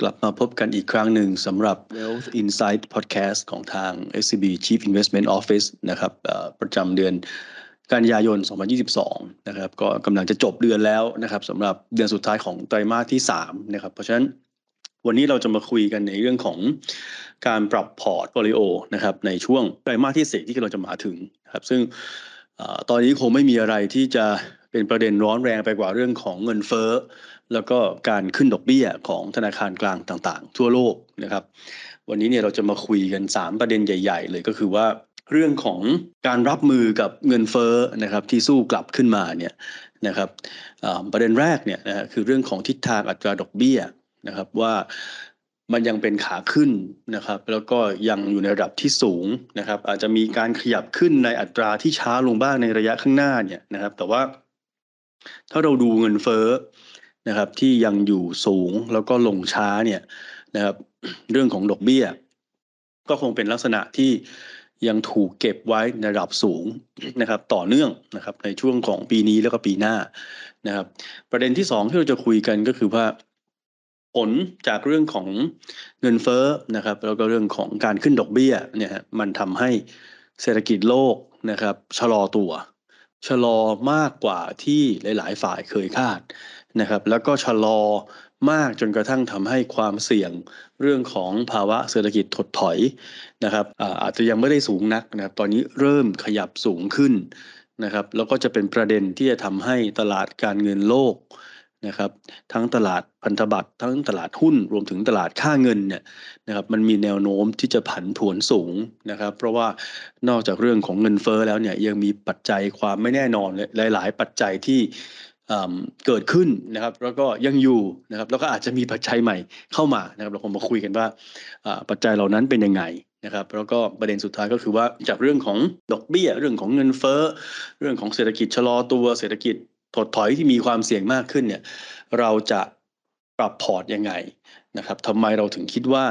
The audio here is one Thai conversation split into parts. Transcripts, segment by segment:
กลับมาพบกันอีกครั้งหนึ่งสำหรับ Wealth Insight Podcast ของทาง SCB Chief Investment Office นะครับประจำเดือนกันยายน 2022 นะครับ ก็กำลังจะจบเดือนแล้วนะครับสำหรับเดือนสุดท้ายของไตรมาสที่ 3 นะครับ เพราะฉะนั้นวันนี้เราจะมาคุยกันในเรื่องของการปรับพอร์ตโฟลิโอนะครับในช่วงไตรมาสที่ 4 ที่เราจะมาถึงครับซึ่งตอนนี้คงไม่มีอะไรที่จะ เป็นประเด็นร้อนแรงไปกว่าเรื่องของเงินเฟ้อ แล้วก็การขึ้นดอกเบี้ยของธนาคารกลางต่างๆ ทั่วโลกนะครับ วันนี้เนี่ยเราจะมาคุยกัน 3 ประเด็นใหญ่ ๆ เลยก็คือว่าเรื่องของการรับมือกับเงินเฟ้อนะครับที่สู้กลับขึ้นมาเนี่ยนะครับประเด็นแรกเนี่ยนะคือเรื่องของทิศทางอัตราดอกเบี้ยนะครับว่ามันยังเป็นขาขึ้นนะครับ แล้วก็ยังอยู่ในระดับที่สูงนะครับ อาจจะมีการขยับขึ้นในอัตราที่ช้าลงบ้างในระยะข้างหน้าเนี่ยนะครับ แต่ว่า ถ้าเราดูเงินเฟ้อนะครับที่ยังอยู่สูงแล้วก็ลงช้าเนี่ยนะครับเรื่องของดอกเบี้ย ก็คงเป็นลักษณะที่ยังถูกเก็บไว้ในระดับสูงนะครับต่อเนื่องนะครับในช่วงของปีนี้แล้วก็ปีหน้านะครับประเด็นที่สองที่เราจะคุยกันก็คือว่าผลจากเรื่องของเงินเฟ้อนะครับแล้วก็เรื่องของการขึ้นดอกเบี้ยเนี่ยมันทำให้เศรษฐกิจโลกนะครับชะลอตัว ชะลอมากกว่าที่หลาย ๆ ฝ่ายเคยคาดนะครับ แล้วก็ชะลอมากจนกระทั่งทำให้ความเสี่ยงเรื่องของภาวะเศรษฐกิจถดถอยนะครับอาจจะยังไม่ได้สูงนักนะครับ ตอนนี้เริ่มขยับสูงขึ้นนะครับ แล้วก็จะเป็นประเด็นที่จะทำให้ตลาดการเงินโลก นะครับทั้งตลาดพันธบัตรทั้งตลาดหุ้นรวมถึงตลาดค่าเงินเนี่ยนะครับมันมีแนวโน้มที่จะผันผวนสูงนะครับ เพราะว่านอกจากเรื่องของเงินเฟ้อแล้วเนี่ยยังมีปัจจัยความไม่แน่นอนหลาย ๆ ปัจจัยที่เกิดขึ้นนะครับ แล้วก็ยังอยู่นะครับแล้วก็อาจจะมีปัจจัยใหม่เข้ามานะครับ เราคงมาคุยกันว่าปัจจัยเหล่านั้นเป็นยังไงนะครับแล้วก็ประเด็นสุดท้ายก็คือว่าจากเรื่องของดอกเบี้ย เรื่องของเงินเฟ้อ เรื่องของเศรษฐกิจชะลอตัวเศรษฐกิจ ถดถอยที่มีความเสี่ยงมากขึ้นเนี่ย เราจะปรับพอร์ตยังไงนะครับทำไมเราถึงคิดว่า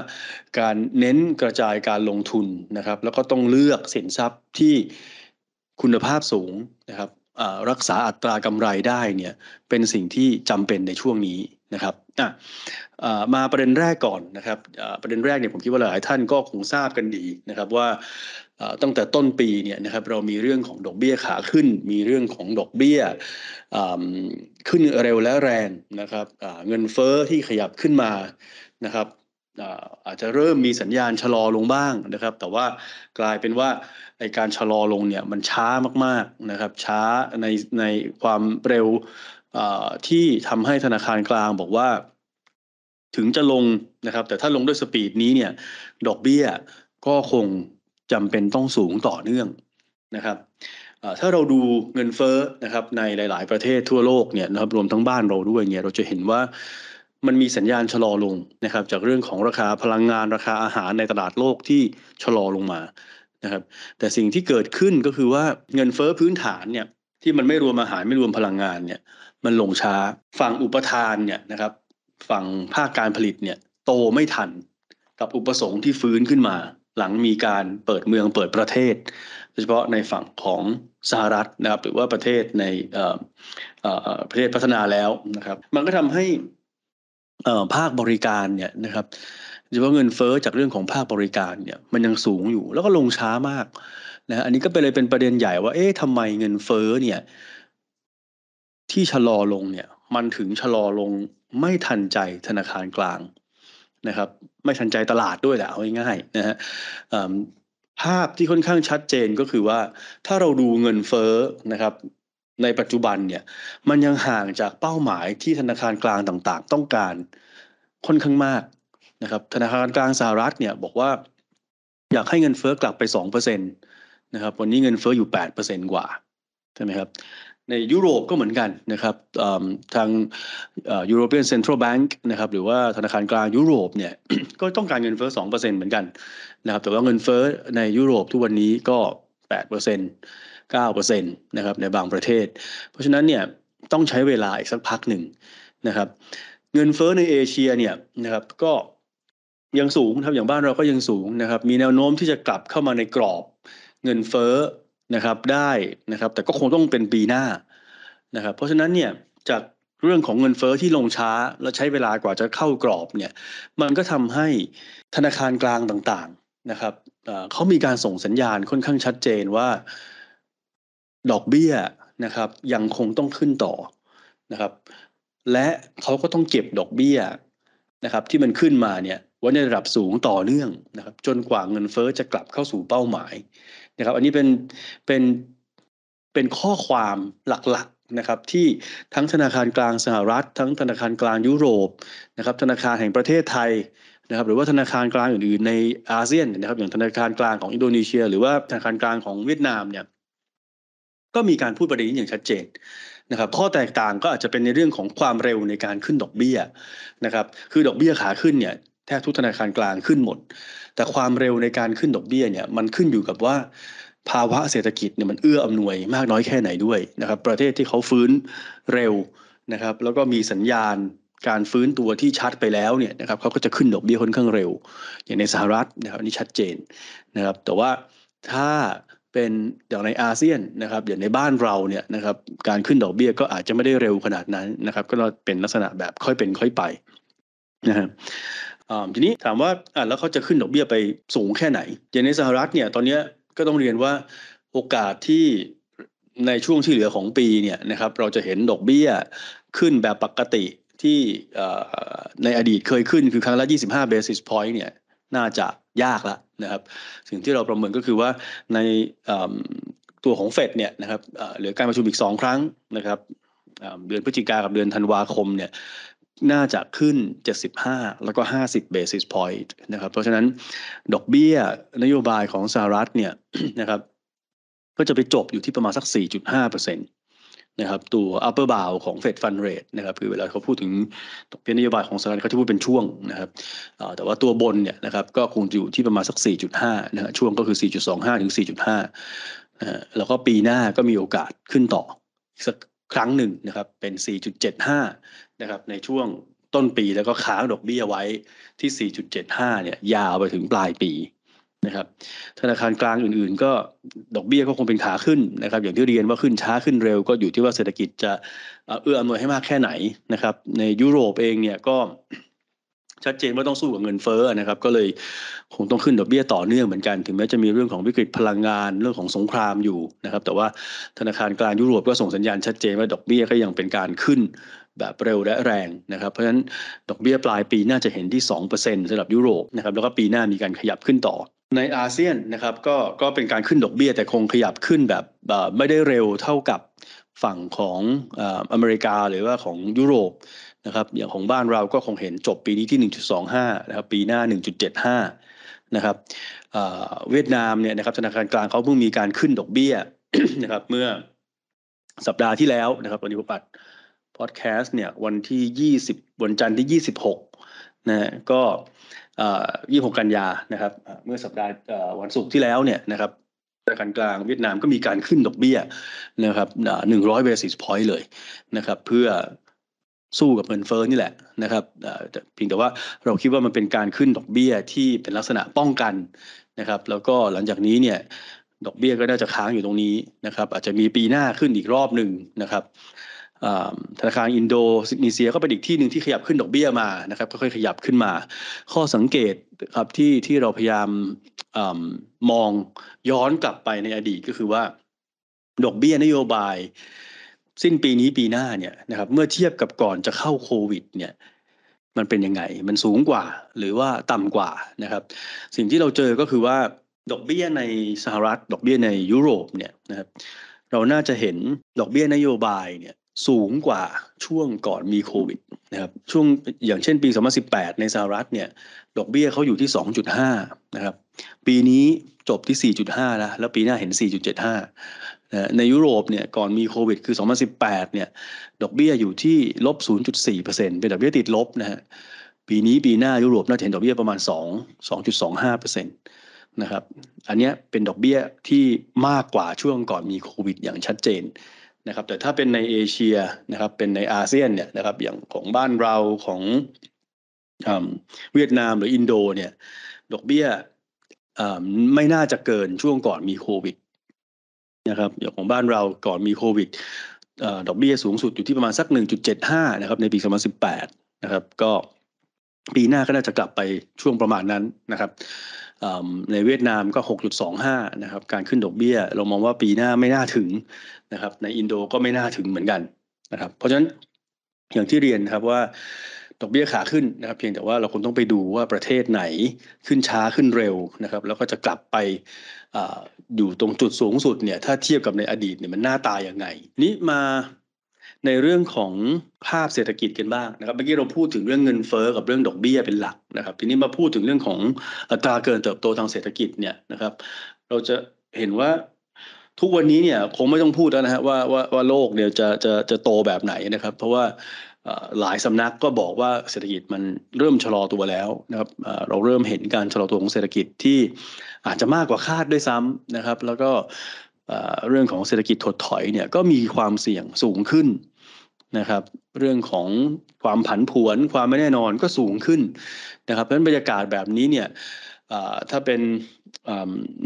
การเน้นกระจายการลงทุนนะครับ แล้วก็ต้องเลือกสินทรัพย์ที่คุณภาพสูงนะครับรักษาอัตรากำไรได้เนี่ยเป็นสิ่งที่จำเป็นในช่วงนี้ นะครับมาประเด็นแรกก่อนนะครับประเด็นแรกเนี่ยผมคิดว่าหลายท่านก็คงทราบกันดีนะครับว่าตั้งแต่ต้นปีเนี่ยนะครับเรามีเรื่องของดอกเบี้ยขาขึ้น มีเรื่องของดอกเบี้ยขึ้นเร็วและแรงนะครับเงินเฟอ้อที่ขยับขึ้นมานะครับอาจจะเริ่มมีสัญญาณชะลอลงบ้างนะครับ แต่ว่ากลายเป็นว่าในการชะลอลงเนี่ยมันช้ามากๆนะครับช้าในในความเร็ว ที่ทำให้ธนาคารกลางบอกว่า ถึงจะลงนะครับ แต่ถ้าลงด้วยสปีดนี้เนี่ย ดอกเบี้ยก็คงจำเป็นต้องสูงต่อเนื่องนะครับถ้าเราดูเงินเฟ้อนะครับในหลาย ๆ ประเทศทั่วโลกเนี่ยนะครับรวมทั้งบ้านเราด้วยเนี่ยเราจะเห็นว่ามันมีสัญญาณชะลอลงนะครับ จากเรื่องของราคาพลังงานราคาอาหารในตลาดโลกที่ชะลอลงมานะครับ แต่สิ่งที่เกิดขึ้นก็คือว่าเงินเฟ้อพื้นฐานเนี่ยที่มันไม่รวมอาหารไม่รวมพลังงานเนี่ย มันลงช้า ฝั่งอุปทานเนี่ยนะครับ ฝั่งภาคการผลิตเนี่ย โตไม่ทันกับอุปสงค์ที่ฟื้นขึ้นมา หลังมีการเปิดเมืองเปิดประเทศ โดยเฉพาะในฝั่งของสหรัฐนะครับ หรือว่าประเทศในประเทศพัฒนาแล้วนะครับ มันก็ทำให้ภาคบริการเนี่ยนะครับโดยเฉพาะเงินเฟอ้อจากเรื่องของภาคบริการเนี่ยมันยังสูงอยู่แล้วก็ลงช้ามากนะอันนี้ก็เป็นเลยเป็นประเด็นใหญ่ว่าเอ๊ะทำไมเงินเฟอ้อเนี่ย ที่ชะลอลงเนี่ยมันถึงชะลอลงไม่ทันใจธนาคารกลางนะครับ ไม่ทันใจตลาดด้วยแหละเอาง่ายๆนะฮะภาพที่ค่อนข้างชัดเจนก็คือว่าถ้าเราดูเงินเฟ้อนะครับ ในปัจจุบันเนี่ยมันยังห่างจากเป้าหมายที่ธนาคารกลางต่างๆ ต้องการค่อนข้างมากนะครับ ธนาคารกลางสหรัฐเนี่ยบอกว่าอยากให้เงินเฟ้อกลับไปสองเปอร์เซ็นตนะครับวันนี้เงินเฟ้ออยู่แปดเปอร์เซ็นกว่าใช่ไหมครับ ในยุโรปก็เหมือนกันนะครับทางยูโรเปียนเซ็นทรัลแบงก์นะครับหรือว่าธนาคารกลางยุโรปเนี่ยก็ต้องการเงินเฟ้อสองเปอร์เซ็นเหมือนกันนะครับแต่ว่าเงินเฟ้อในยุโรปทุกวันนี้ก็แปดเปอร์เซ็นเก้าเปอร์เซ็นตนะครับในบางประเทศ เพราะฉะนั้นเนี่ยต้องใช้เวลาอีกสักพักหนึ่งนะครับเงินเฟ้อในเอเชียเนี่ยนะครับก็ยังสูงครับอย่างบ้านเราก็ยังสูงนะครับมีแนวโน้มที่จะกลับเข้ามาในกรอบเงินเฟ้อ นะครับได้นะครับ แต่ก็คงต้องเป็นปีหน้านะครับ เพราะฉะนั้นเนี่ยจากเรื่องของเงินเฟอ้อที่ลงช้าและใช้เวลากว่าจะเข้ากรอบเนี่ยมันก็ทำให้ธนาคารกลางต่างๆนะครับเขามีการส่งสัญญาณค่อนข้างชัดเจนว่า ดอกเบี้ยนะครับยังคงต้องขึ้นต่อนะครับ และเขาก็ต้องเก็บดอกเบี้ยนะครับ ที่มันขึ้นมาเนี่ยไว้ในระดับสูงต่อเนื่องนะครับ จนกว่าเงินเฟอ้อจะกลับเข้าสู่เป้าหมาย นะครับ อันนี้เป็นเป็นเป็นข้อความหลักๆนะครับ ที่ทั้งธนาคารกลางสหรัฐ ทั้งธนาคารกลางยุโรปนะครับ ธนาคารแห่งประเทศไทยนะครับ หรือว่าธนาคารกลางอื่นๆในอาเซียนนะครับ อย่างธนาคารกลางของอินโดนีเซีย หรือว่าธนาคารกลางของเวียดนามเนี่ยก็มีการพูดประเด็นนี้อย่างชัดเจนนะครับข้อแตกต่างก็อาจจะเป็นในเรื่องของความเร็วในการขึ้นดอกเบี้ยนะครับคือดอกเบี้ยขาขึ้นเนี่ยแทบทุกธนาคารกลางขึ้นหมด แต่ความเร็วในการขึ้นดอกเบี้ยเนี่ยมันขึ้นอยู่กับว่าภาวะเศรษฐกิจเนี่ยมันเอื้ออำนวยมากน้อยแค่ไหนด้วยนะครับประเทศที่เขาฟื้นเร็วนะครับแล้วก็มีสัญญาณการฟื้นตัวที่ชัดไปแล้วเนี่ยนะครับเขาก็จะขึ้นดอกเบี้ยค่อนข้างเร็ว อย่างในสหรัฐนะครับนี่ชัดเจนนะครับแต่ว่าถ้าเป็นอย่างในอาเซียนนะครับอย่างในบ้านเราเนี่ยนะครับการขึ้นดอกเบี้ยก็อาจจะไม่ได้เร็วขนาดนั้นนะครับก็เป็นลักษณะแบบค่อยเป็นค่อยไปนะครับ ทีนี้ถามว่าแล้วเขาจะขึ้นดอกเบี้ยไปสูงแค่ไหน อย่างในสหรัฐเนี่ยตอนนี้ก็ต้องเรียนว่าโอกาสที่ในช่วงที่เหลือของปีเนี่ยนะครับเราจะเห็นดอกเบี้ยขึ้นแบบปกติที่ในอดีตเคยขึ้นคือครั้งละ 25 basis point เนี่ยน่าจะยากแล้วนะครับ สิ่งที่เราประเมินก็คือว่าในตัวของเฟดเนี่ยนะครับเหลือการประชุมอีก 2 ครั้งนะครับเดือนพฤศจิกากับเดือนธันวาคมเนี่ย น่าจะขึ้น 75 แล้วก็ 50 basis point นะครับ เพราะฉะนั้นดอกเบี้ยนโยบายของสหรัฐเนี่ยนะครับ ก็จะไปจบอยู่ที่ประมาณสัก 4.5%นะครับตัว upper bound ของ Fed Fund Rate นะครับคือเวลาเขาพูดถึงดอกเบี้ยนโยบายของสหรัฐเขาจะพูดเป็นช่วงนะครับแต่ว่าตัวบนเนี่ยนะครับก็คงอยู่ที่ประมาณสัก 4.5นะฮะช่วงก็คือ 4.25 ถึง 4.5นะแล้วก็ปีหน้าก็มีโอกาสขึ้นต่อสักครั้งหนึ่งนะครับเป็น 4.75 นะครับในช่วงต้นปีแล้วก็ค้างดอกเบี้ยไว้ที่ 4.75 เนี่ยยาวไปถึงปลายปีนะครับธนาคารกลางอื่นๆ ก็ดอกเบี้ยก็คงเป็นขาขึ้นนะครับ อย่างที่เรียนว่าขึ้นช้าขึ้นเร็วก็อยู่ที่ว่าเศรษฐกิจจะเอื้ออำนวยให้มากแค่ไหนนะครับ ในยุโรปเองเนี่ยก็ชัดเจนว่าต้องสู้กับเงินเฟ้อนะครับ ก็เลยคงต้องขึ้นดอกเบี้ยต่อเนื่องเหมือนกัน ถึงแม้จะมีเรื่องของวิกฤตพลังงานเรื่องของสงครามอยู่นะครับ แต่ว่าธนาคารกลางยุโรปก็ส่งสัญญาณชัดเจนว่าดอกเบี้ยก็ยังเป็นการขึ้น แบบเร็วและแรงนะครับ เพราะฉะนั้นดอกเบี้ยปลายปีน่าจะเห็นที่ 2%สำหรับยุโรปนะครับแล้วก็ปีหน้ามีการขยับขึ้นต่อในอาเซียนนะครับก็ก็เป็นการขึ้นดอกเบี้ยแต่คงขยับขึ้นแบบไม่ได้เร็วเท่ากับฝั่งของอเมริกาหรือว่าของยุโรปนะครับอย่างของบ้านเราก็คงเห็นจบปีนี้ที่ 1.25นะครับปีหน้า 1.75นะครับเวียดนามเนี่ยนะครับธนาคารกลางเขาเพิ่งมีการขึ้นดอกเบี้ยนะครับเมื่อสัปดาห์ที่แล้วนะครับวันนี้ผมอัด พอดแคสต์เนี่ยวันที่ 20 วันจันทร์ที่ 26นะก็26กันยานะครับ เมื่อสัปดาห์วันศุกร์ที่แล้วเนี่ยนะครับธนาคารกลางเวียดนามก็มีการขึ้นดอกเบี้ยนะครับ100 basis point เลยนะครับ เพื่อสู้กับเงินเฟ้อนี่แหละนะครับเพียงแต่ว่าเราคิดว่ามันเป็นการขึ้นดอกเบี้ยที่เป็นลักษณะป้องกันนะครับ แล้วก็หลังจากนี้เนี่ยดอกเบี้ยก็น่าจะค้างอยู่ตรงนี้นะครับ อาจจะมีปีหน้าขึ้นอีกรอบหนึ่งนะครับ ธนาคารอินโดนีเซียก็เป็นอีกที่หนึ่งที่ขยับขึ้นดอกเบี้ยมานะครับค่อยๆขยับขึ้นมา ข้อสังเกตครับที่ที่เราพยายามอมองย้อนกลับไปในอดีตก็คือว่า ดอกเบี้ยนโยบาย สิ้นปีนี้ปีหน้าเนี่ยนะครับเมื่อเทียบกับก่อนจะเข้าโควิดเนี่ยมันเป็นยังไง มันสูงกว่าหรือว่าต่ำกว่านะครับ สิ่งที่เราเจอก็คือว่าดอกเบี้ยในสหรัฐ ดอกเบี้ยในยุโรปเนี่ยนะครับเราน่าจะเห็นดอกเบี้ยนโยบายเนี่ย สูงกว่าช่วงก่อนมีโควิดนะครับช่วงอย่างเช่นปี 2018 ในสหรัฐเนี่ยดอกเบี้ยเขาอยู่ที่ 2.5 นะครับ ปีนี้จบที่ 4.5 แล้ว แล้วปีหน้าเห็น 4.75ในยุโรปเนี่ยก่อนมีโควิดคือ 2018 เนี่ยดอกเบี้ยอยู่ที่ลบ 0.4%เป็นดอกเบี้ยติดลบนะฮะปีนี้ปีหน้ายุโรปน่าจะเห็นดอกเบี้ยประมาณ 2 2.25%นะครับ อันนี้เป็นดอกเบี้ยที่มากกว่าช่วงก่อนมีโควิดอย่างชัดเจน นะครับแต่ถ้าเป็นในเอเชียนะครับเป็นในอาเซียนเนี่ยนะครับอย่างของบ้านเราของเวียดนามหรืออินโดเนี่ยดอกเบี้ยไม่น่าจะเกินช่วงก่อนมีโควิดนะครับอย่างของบ้านเราก่อนมีโควิดดอกเบี้ยสูงสุดอยู่ที่ประมาณสัก 1.75 นะครับในปี 2018 นะครับก็ปีหน้าก็น่าจะกลับไปช่วงประมาณนั้นนะครับ ในเวียดนามก็ 6.25 นะครับ การขึ้นดอกเบี้ย เรามองว่าปีหน้าไม่น่าถึงนะครับ ในอินโดก็ไม่น่าถึงเหมือนกันนะครับ เพราะฉะนั้นอย่างที่เรียนครับว่าดอกเบี้ยขาขึ้นนะครับเพียงแต่ว่าเราคงต้องไปดูว่าประเทศไหนขึ้นช้าขึ้นเร็วนะครับ แล้วก็จะกลับไปออยู่ตรงจุดสูงสุดเนี่ยถ้าเทียบกับในอดีตเนี่ยมันหน้าตาอย่างไง นี้มา ในเรื่องของภาพเศรษฐกิจกันบ้างนะครับเมื่อกี้เราพูดถึงเรื่องเงินเฟ้อกับเรื่องดอกเบี้ยเป็นหลักนะครับ ทีนี้มาพูดถึงเรื่องของอัตราเกินเติบโตทางเศรษฐกิจเนี่ยนะครับ เราจะเห็นว่าทุกวันนี้เนี่ยคงไม่ต้องพูดแล้วนะฮะว่าว่าว่าโลกเนี่ยจะจะจะโตแบบไหนนะครับ เพราะว่าหลายสำนักก็บอกว่าเศรษฐกิจมันเริ่มชะลอตัวแล้วนะครับเราเริ่มเห็นการชะลอตัวของเศรษฐกิจที่อาจจะมากกว่าคาดด้วยซ้ำนะครับ แล้วก็เรื่องของเศรษฐกิจถดถอยเนี่ยก็มีความเสี่ยงสูงขึ้น นะครับ เรื่องของความผันผวนความไม่แน่นอนก็สูงขึ้นนะครับ เพราะฉะนั้นบรรยากาศแบบนี้เนี่ยถ้าเป็น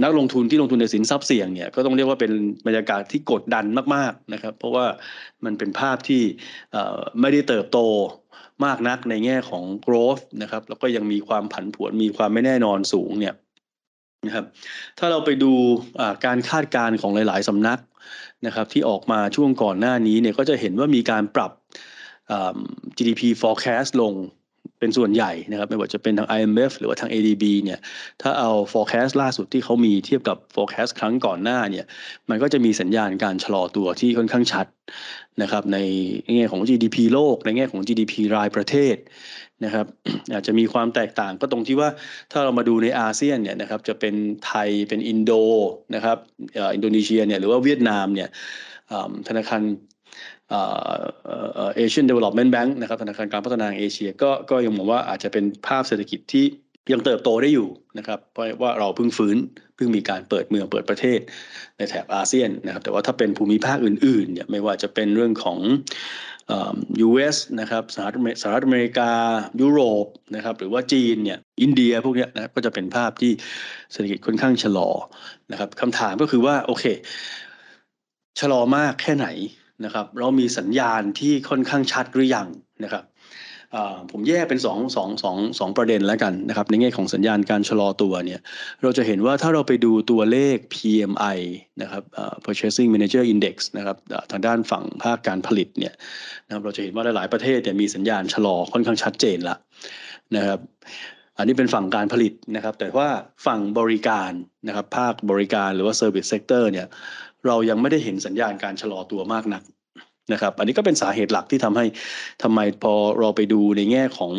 นักลงทุนที่ลงทุนในสินทรัพย์เสี่ยงเนี่ยก็ต้องเรียกว่าเป็นบรรยากาศที่กดดันมากๆนะครับ เพราะว่ามันเป็นภาพที่ไม่ได้เติบโตมากนักในแง่ของ growth นะครับแล้วก็ยังมีความผันผวนมีความไม่แน่นอนสูงเนี่ยนะครับถ้าเราไปดูการคาดการณ์ของหลาย ๆสำนัก นะครับที่ออกมาช่วงก่อนหน้านี้เนี่ยก็จะเห็นว่ามีการปรับ GDP forecast ลงเป็นส่วนใหญ่นะครับไม่ว่าจะเป็นทาง IMF หรือว่าทาง ADB เนี่ยถ้าเอา forecast ล่าสุดที่เขามีเทียบกับ forecast ครั้งก่อนหน้าเนี่ยมันก็จะมีสัญญาณการชะลอตัวที่ค่อนข้างชัดนะครับในแง่ของ GDP โลก ในแง่ของ GDP รายประเทศ นะครับอาจจะมีความแตกต่างก็ตรงที่ว่าถ้าเรามาดูในอาเซียนเนี่ยนะครับจะเป็นไทยเป็นอินโดนะครับอินโดนีเซียเนี่ยหรือว่าเวียดนามเนี่ยธนาคาร Asian Development Bank นะครับธนาคารการพัฒนาเอเชียก็ก็ยังมองว่าอาจจะเป็นภาพเศรษฐกิจที่ยังเติบโตได้อยู่นะครับเพราะว่าเราเพิ่งฟื้นเพิ่งมีการเปิดเมืองเปิดประเทศในแถบอาเซียนนะครับแต่ว่าถ้าเป็นภูมิภาคอื่นๆเนี่ยไม่ว่าจะเป็นเรื่องของ US นะครับสหรัฐสหรัฐอเมริกา ยุโรปนะครับหรือว่าจีนเนี่ยอินเดียพวกนี้นะก็จะเป็นภาพที่เศรษฐกิจค่อนข้างชะลอนะครับคำถามก็คือว่าโอเคชะลอมากแค่ไหนนะครับเรามีสัญญาณที่ค่อนข้างชัดหรือยังนะครับ ผมแยกเป็นสองสองสองสองประเด็นแล้วกันนะครับในแง่ของสัญญาณการชะลอตัวเนี่ยเราจะเห็นว่าถ้าเราไปดูตัวเลข PMI นะครับ Purchasing Manager Index นะครับทางด้านฝั่งภาคการผลิตเนี่ยนะครับเราจะเห็นว่าหลายๆประเทศเนี่ยมีสัญญาณชะลอค่อนข้างชัดเจนละนะครับอันนี้เป็นฝั่งการผลิตนะครับ แต่ว่าฝั่งบริการนะครับภาคบริการหรือว่า Service Sector เนี่ยเรายังไม่ได้เห็นสัญญาณการชะลอตัวมากนัก นะครับอันนี้ก็เป็นสาเหตุหลักที่ทำให้ทำไมพอเราไปดูในแง่ของ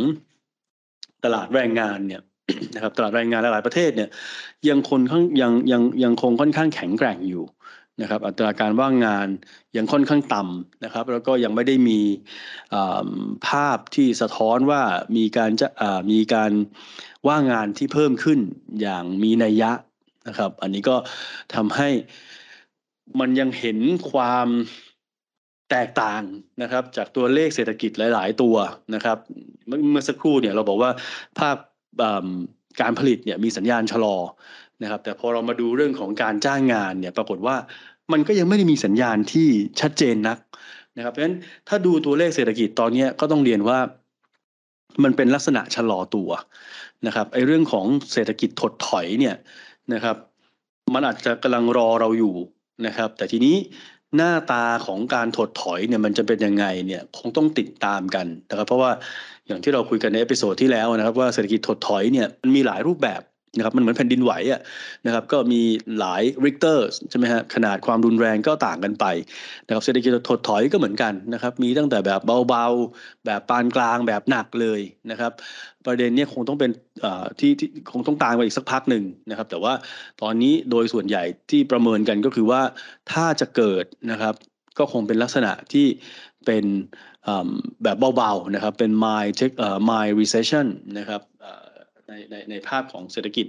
ตลาดแรงงานเนี่ยนะครับตลาดแรงงานหลายประเทศเนี่ยยังคนข้างยังยังยังคงค่อนข้างแข็งแกร่งอยู่นะครับอัตราการว่างงานยังค่อนข้างต่ำนะครับ แล้วก็ยังไม่ได้มีภาพที่สะท้อนว่ามีการจะมีการว่างงานที่เพิ่มขึ้นอย่างมีนัยยะนะครับ อันนี้ก็ทำให้มันยังเห็นความ แตกต่างนะครับจากตัวเลขเศรษฐกิจหลาย ๆ ตัวนะครับ เมื่อสักครู่เนี่ยเราบอกว่าภาพการผลิตเนี่ยมีสัญญาณชะลอนะครับ แต่พอเรามาดูเรื่องของการจ้างงานเนี่ยปรากฏว่ามันก็ยังไม่ได้มีสัญญาณที่ชัดเจนนักนะครับเพราะฉะนั้นถ้าดูตัวเลขเศรษฐกิจตอนนี้ก็ต้องเรียนว่ามันเป็นลักษณะชะลอตัวนะครับไอ้เรื่องของเศรษฐกิจถดถอยเนี่ยนะครับ มันอาจจะกำลังรอเราอยู่นะครับ แต่ทีนี้ หน้าตาของการถดถอยเนี่ยมันจะเป็นยังไงเนี่ยคงต้องติดตามกันนะครับ เพราะว่าอย่างที่เราคุยกันใน episode ที่แล้วนะครับว่าเศรษฐกิจถดถอยเนี่ยมันมีหลายรูปแบบ นะครับมันเหมือนแผ่นดินไหวอะนะครับก็มีหลายริกเตอร์ใช่ไหมฮะขนาดความรุนแรงก็ต่างกันไปนะครับเศรษฐกิจถดถอยก็เหมือนกันนะครับมีตั้งแต่แบบเบาๆ แบบปานกลางแบบหนักเลยนะครับประเด็นนี้คงต้องเป็นที่ที่คงต้องตามไปอีกสักพักหนึ่งนะครับ แต่ว่าตอนนี้โดยส่วนใหญ่ที่ประเมินกันก็คือว่าถ้าจะเกิดนะครับก็คงเป็นลักษณะที่เป็นแบบเบาๆนะครับเป็น mild mild recession นะครับ ในในในภาพของเศรษฐกิจ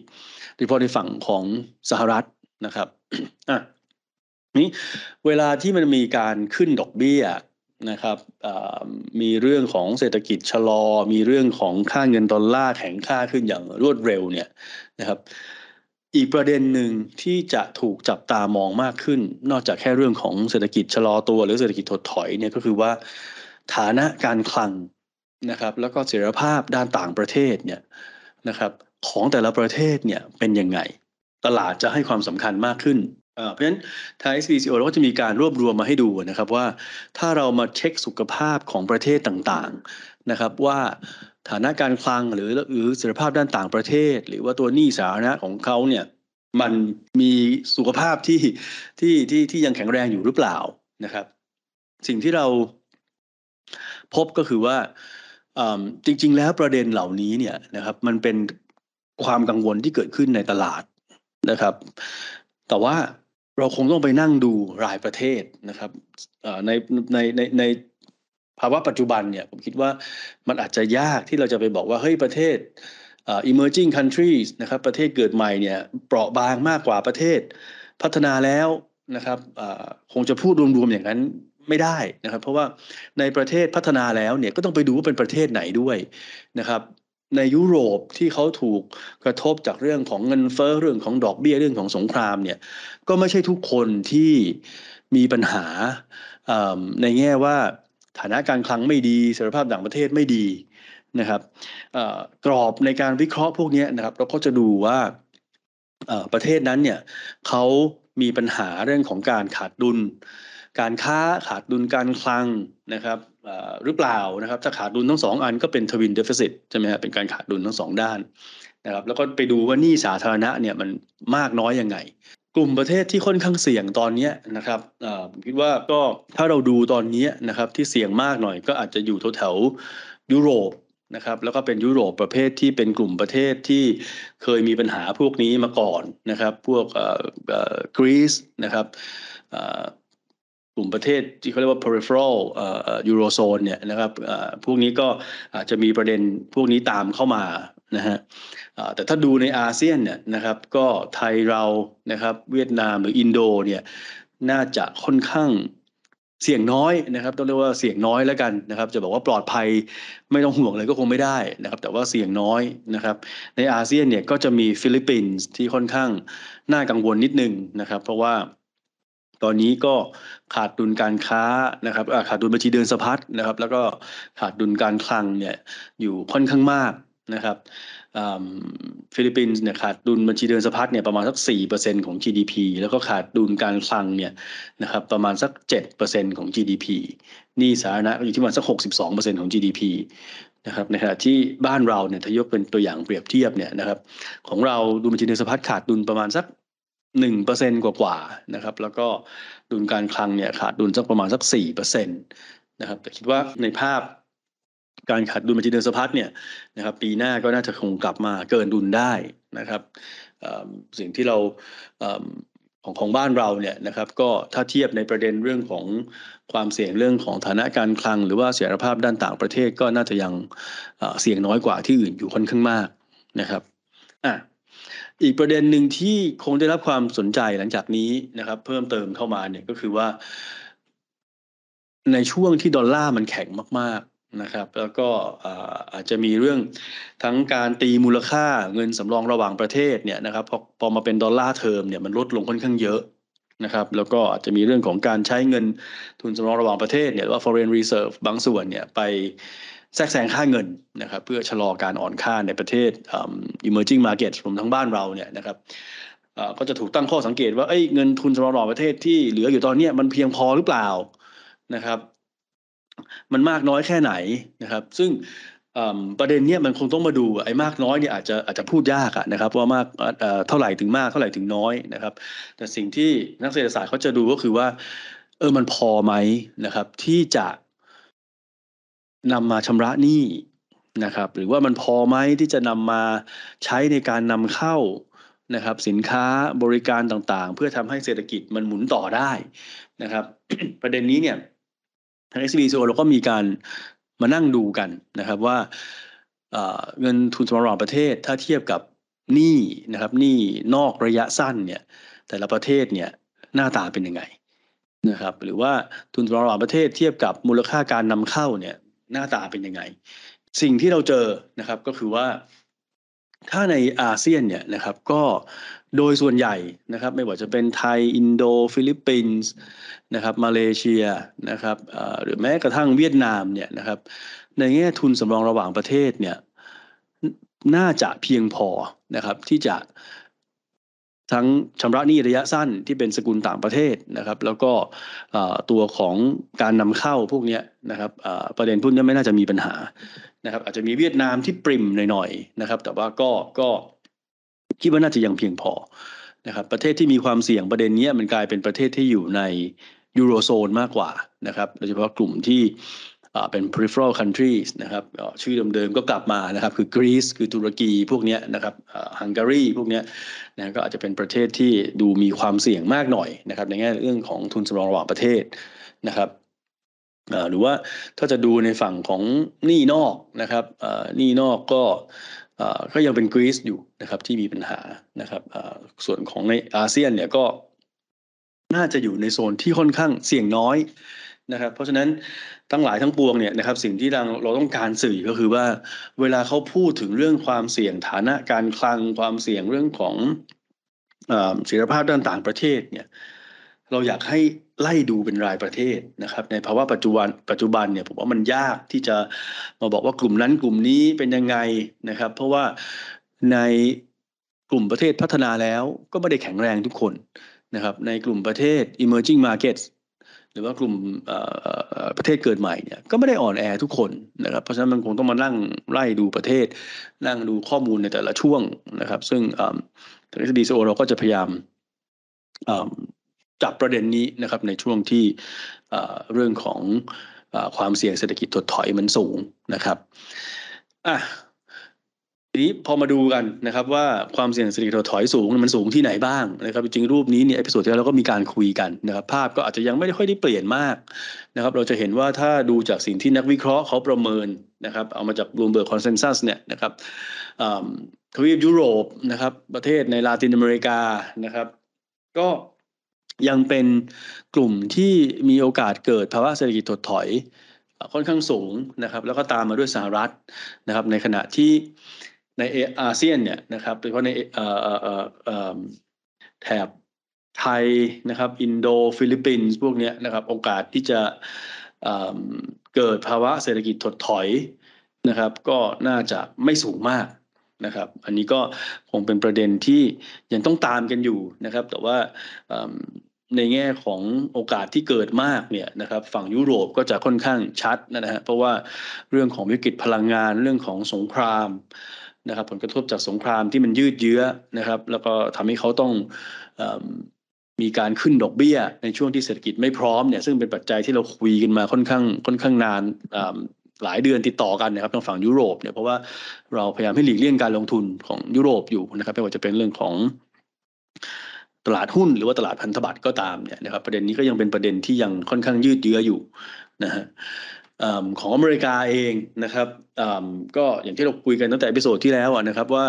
โดยเฉพาะในฝั่งของสหรัฐนะครับอะนี้เวลาที่มันมีการขึ้นดอกเบี้ยนะครับมีเรื่องของเศรษฐกิจชะลอ มีเรื่องของค่าเงินดอลลาร์แข็งค่าขึ้นอย่างรวดเร็วเนี่ยนะครับ อีกประเด็นหนึ่งที่จะถูกจับตามองมากขึ้น นอกจากแค่เรื่องของเศรษฐกิจชะลอตัว หรือเศรษฐกิจถดถอยเนี่ยก็คือว่าฐานะการคลังนะครับ แล้วก็เสถียรภาพด้านต่างประเทศเนี่ย นะครับของแต่ละประเทศเนี่ยเป็นยังไง ตลาดจะให้ความสำคัญมากขึ้น เพราะฉะนั้นทาง SBCO เราก็จะมีการรวบรวมมาให้ดูนะครับว่าถ้าเรามาเช็คสุขภาพของประเทศต่างๆนะครับว่าฐานะการคลังหรือหรือเสถียรภาพด้านต่างประเทศ หรือว่าตัวหนี้สาธารณะของเขาเนี่ยมันมีสุขภาพที่ที่ที่ที่ยังแข็งแรงอยู่หรือเปล่านะครับ สิ่งที่เราพบก็คือว่า จริง ๆ แล้วประเด็นเหล่านี้เนี่ยนะครับ มันเป็นความกังวลที่เกิดขึ้นในตลาดนะครับ แต่ว่าเราคงต้องไปนั่งดูรายประเทศนะครับในในในในภาวะปัจจุบันเนี่ยผมคิดว่ามันอาจจะยากที่เราจะไปบอกว่าเฮ้ยประเทศ emerging countries นะครับประเทศเกิดใหม่เนี่ยเปราะบางมากกว่าประเทศพัฒนาแล้วนะครับคงจะพูดรวมๆอย่างนั้น ไม่ได้นะครับ เพราะว่าในประเทศพัฒนาแล้วเนี่ยก็ต้องไปดูว่าเป็นประเทศไหนด้วยนะครับ ในยุโรปที่เขาถูกกระทบจากเรื่องของเงินเฟ้อเรื่องของดอกเบี้ยเรื่องของสงครามเนี่ยก็ไม่ใช่ทุกคนที่มีปัญหาในแง่ว่าฐานะการคลังไม่ดีเสถียรภาพต่างประเทศไม่ดีนะครับกรอบในการวิเคราะห์พวกนี้นะครับ เราก็จะดูว่าประเทศนั้นเนี่ยเขามีปัญหาเรื่องของการขาดดุล การค้าขาดดุลการคลังนะครับหรือเปล่านะครับถ้าขาดดุลทั้งสองอันก็เป็นทวินเดฟเฟซิตใช่ไหมครับเป็นการขาดดุลทั้งสองด้านนะครับแล้วก็ไปดูว่านี่สาธารณะเนี่ยมันมากน้อยยังไง กลุ่มประเทศที่ค่อนข้างเสี่ยงตอนนี้นะครับผมคิดว่าก็ถ้าเราดูตอนนี้นะครับที่เสี่ยงมากหน่อยก็อาจจะอยู่แถวยุโรปนะครับแล้วก็เป็นยุโรปประเภทที่เป็นกลุ่มประเทศที่เคยมีปัญหาพวกนี้มาก่อนนะครับ พวกกรีซนะครับ กลุ่มประเทศที่เขาเรียกว่า peripheral eurozone เนี่ยนะครับพวกนี้ก็อาจจะมีประเด็นพวกนี้ตามเข้ามานะฮะแต่ถ้าดูในอาเซียนเนี่ยนะครับก็ไทยเรานะครับเวียดนามหรืออินโดเนี่ยน่าจะค่อนข้างเสี่ยงน้อยนะครับต้องเรียกว่าเสี่ยงน้อยแล้วกันนะครับ จะบอกว่าปลอดภัยไม่ต้องห่วงเลยก็คงไม่ได้นะครับ แต่ว่าเสี่ยงน้อยนะครับ ในอาเซียนเนี่ยก็จะมีฟิลิปปินส์ที่ค่อนข้างน่ากังวลนิดนึงนะครับ เพราะว่า ตอนนี้ก็ขาดดุลการค้านะครับขาดดุลบัญชีเดินสะพัดนะครับ แล้วก็ขาดดุลการคลังเนี่ยอยู่ค่อนข้างมากนะครับฟิลิปปินส์เนี่ยขาดดุลบัญชีเดินสะพัดเนี่ยประมาณสัก 4%ของ GDP แล้วก็ขาดดุลการคลังเนี่ยนะครับประมาณสัก 7%ของ GDP หนี้สาธารณะอยู่ที่ประมาณสัก 62%ของ GDP นะครับในขณะที่บ้านเราเนี่ยถ้ายกเป็นตัวอย่างเปรียบเทียบเนี่ยนะครับของเราดุลบัญชีเดินสะพัดขาดดุลประมาณสัก หนึ่งเปอร์เซ็นกว่าๆนะครับ แล้วก็ดุลการคลังเนี่ยขาดดุลสักประมาณสักสี่เปอร์เซ็นตนะครับ แต่คิดว่าในภาพการขาดดุลบัญชีเดินสะพัดเนี่ยนะครับปีหน้าก็น่าจะคงกลับมาเกินดุลได้นะครับสิ่งที่เราของของบ้านเราเนี่ยนะครับก็ถ้าเทียบในประเด็นเรื่องของความเสี่ยงเรื่องของฐานะการคลัง หรือว่าเสถียรภาพด้านต่างประเทศก็น่าจะยังเสี่ยงน้อยกว่าที่อื่นอยู่ค่อนข้างมากนะครับอะ อีกประเด็นหนึ่งที่คงได้รับความสนใจหลังจากนี้นะครับ เพิ่มเติมเข้ามาเนี่ยก็คือว่า ในช่วงที่ดอลลาร์มันแข็งมาก ๆนะครับ แล้วก็อาจจะมีเรื่องทั้งการตีมูลค่าเงินสำรองระหว่างประเทศเนี่ยนะครับพอพอมาเป็น dollar term เนี่ยมันลดลงค่อนข้างเยอะนะครับแล้วก็อาจจะมีเรื่องของการใช้เงินทุนสำรองระหว่างประเทศเนี่ยว่า foreign reserve บางส่วนเนี่ยไป แทรกแซงค่าเงินนะครับเพื่อชะลอการอ่อนค่าในประเทศ emerging market รวมทั้งบ้านเราเนี่ยนะครับก็จะถูกตั้งข้อสังเกตว่าเงินทุนสำรองประเทศที่เหลืออยู่ตอนนี้มันเพียงพอหรือเปล่านะครับ มันมากน้อยแค่ไหนนะครับ ซึ่งประเด็นเนี้ยมันคงต้องมาดูไอ้มากน้อยเนี่ยอาจจะอาจจะพูดยากอะนะครับ ว่ามากเท่าไหร่ถึงมากเท่าไหร่ถึงน้อยนะครับ แต่สิ่งที่นักเศรษฐศาสตร์เขาจะดูก็คือว่าเออมันพอไหมนะครับ ที่จะ นำมาชำระหนี้นะครับ หรือว่ามันพอไหมที่จะนำมาใช้ในการนำเข้านะครับ สินค้าบริการต่างๆ เพื่อทำให้เศรษฐกิจมันหมุนต่อได้นะครับ ประเด็นนี้เนี่ยทาง SBCO เราก็มีการมานั่งดูกันนะครับว่าเงินทุนสำรองประเทศถ้าเทียบกับหนี้นะครับหนี้นอกระยะสั้นเนี่ยแต่ละประเทศเนี่ยหน้าตาเป็นยังไงนะครับ หรือว่าทุนสำรองประเทศเทียบกับมูลค่าการนำเข้าเนี่ย หน้าตาเป็นยังไง สิ่งที่เราเจอนะครับก็คือว่าถ้าในอาเซียนเนี่ยนะครับก็โดยส่วนใหญ่นะครับไม่ว่าจะเป็นไทย อินโด ฟิลิปปินส์นะครับมาเลเซียนะครับหรือแม้กระทั่งเวียดนามเนี่ยนะครับในแง่ทุนสำรองระหว่างประเทศเนี่ยน่าจะเพียงพอนะครับที่จะ ทั้งชำระหนี้ระยะสั้นที่เป็นสกุลต่างประเทศนะครับ แล้วก็ตัวของการนำเข้าพวกนี้นะครับประเด็นพวกนี้ไม่น่าจะมีปัญหานะครับ อาจจะมีเวียดนามที่ปริมหน่อยๆนะครับ แต่ว่าก็ก็คิดว่าน่าจะยังเพียงพอนะครับ ประเทศที่มีความเสี่ยงประเด็นนี้มันกลายเป็นประเทศที่อยู่ในยูโรโซนมากกว่านะครับโดยเฉพาะกลุ่มที่ เป็น peripheral countries นะครับชื่อเดิมๆก็กลับมานะครับ คือกรีซคือตุรกีพวกนี้นะครับฮังการีพวกนี้นะก็อาจจะเป็นประเทศที่ดูมีความเสี่ยงมากหน่อยนะครับในแง่เรื่องของทุนสำรองระหว่างประเทศนะครับหรือว่าถ้าจะดูในฝั่งของหนี้นอกนะครับหนี้นอกก็ก็ยังเป็นกรีซอยู่นะครับที่มีปัญหานะครับส่วนของในอาเซียนเนี่ยก็น่าจะอยู่ในโซนที่ค่อนข้างเสี่ยงน้อย นะครับ เพราะฉะนั้นทั้งหลายทั้งปวงเนี่ยนะครับสิ่งที่เราเราต้องการสื่อก็คือว่าเวลาเขาพูดถึงเรื่องความเสี่ยงฐานะการคลังความเสี่ยงเรื่องของเสถียภาพด้านต่างประเทศเนี่ยเราอยากให้ไล่ดูเป็นรายประเทศนะครับในภาวะปัจจุบันปัจจุบันเนี่ยผมว่ามันยากที่จะมาบอกว่ากลุ่มนั้นกลุ่มนี้เป็นยังไงนะครับ เพราะว่าในกลุ่มประเทศพัฒนาแล้วก็ไม่ได้แข็งแรงทุกคนนะครับในกลุ่มประเทศ emerging markets หรือว่ากลุ่มประเทศเกิดใหม่เนี่ยก็ไม่ได้อ่อนแอทุกคนนะครับเพราะฉะนั้นมันคงต้องมานั่งไล่ดูประเทศ นั่งดูข้อมูลในแต่ละช่วงนะครับ ซึ่งทาง SCB CIO เราก็จะพยายามจับประเด็นนี้นะครับในช่วงที่เรื่องของความเสี่ยงเศรษฐกิจถดถอยมันสูงนะครับอะ ทีนี้พอมาดูกันนะครับว่าความเสี่ยงเศรษฐกิจถอยสูงมันสูงที่ไหนบ้างนะครับจริงรูปนี้เนี่ย episode ที่แล้วเราก็มีการคุยกันนะครับภาพก็อาจจะยังไม่ได้ค่อยได้เปลี่ยนมากนะครับเราจะเห็นว่าถ้าดูจากสิ่งที่นักวิเคราะห์เขาประเมินนะครับเอามาจาก Bloomberg Consensus เนี่ยนะครับทวีปยุโรปนะครับประเทศในลาตินอเมริกานะครับ ก็ยังเป็นกลุ่มที่มีโอกาสเกิดภาวะเศรษฐกิจถดถอยค่อนข้างสูงนะครับแล้วก็ตามมาด้วยสหรัฐนะครับในขณะที่ ในอาเซียนเนี่ยนะครับโดยเฉพาะในแถบไทยนะครับ อินโดฟิลิปปินส์พวกนี้นะครับโอกาสที่จะเกิดภาวะเศรษฐกิจถดถอยนะครับ ก็น่าจะไม่สูงมากนะครับ อันนี้ก็คงเป็นประเด็นที่ยังต้องตามกันอยู่นะครับ แต่ว่าในแง่ของโอกาสที่เกิดมากเนี่ยนะครับฝั่งยุโรปก็จะค่อนข้างชัดนะฮะเพราะว่าเรื่องของวิกฤตพลังงานเรื่องของสงคราม นะครับ ผลกระทบจากสงครามที่มันยืดเยื้อนะครับ แล้วก็ทำให้เขาต้องมีการขึ้นดอกเบี้ย ในช่วงที่เศรษฐกิจไม่พร้อมเนี่ยซึ่งเป็นปัจจัยที่เราคุยกันมาค่อนข้างค่อนข้างนานหลายเดือนติดต่อกันนะครับทางฝั่งยุโรปเนี่ยเพราะว่าเราพยายามให้หลีกเลี่ยงการลงทุนของยุโรปอยู่นะครับไม่ว่าจะเป็นเรื่องของตลาดหุ้นหรือว่าตลาดพันธบัตรก็ตามเนี่ยนะครับประเด็นนี้ก็ยังเป็นประเด็นที่ยังค่อนข้างยืดเยื้ออยู่นะฮะ ของอเมริกาเองนะครับก็อย่างที่เราคุยกันตั้งแต่ episode ที่แล้วนะครับว่า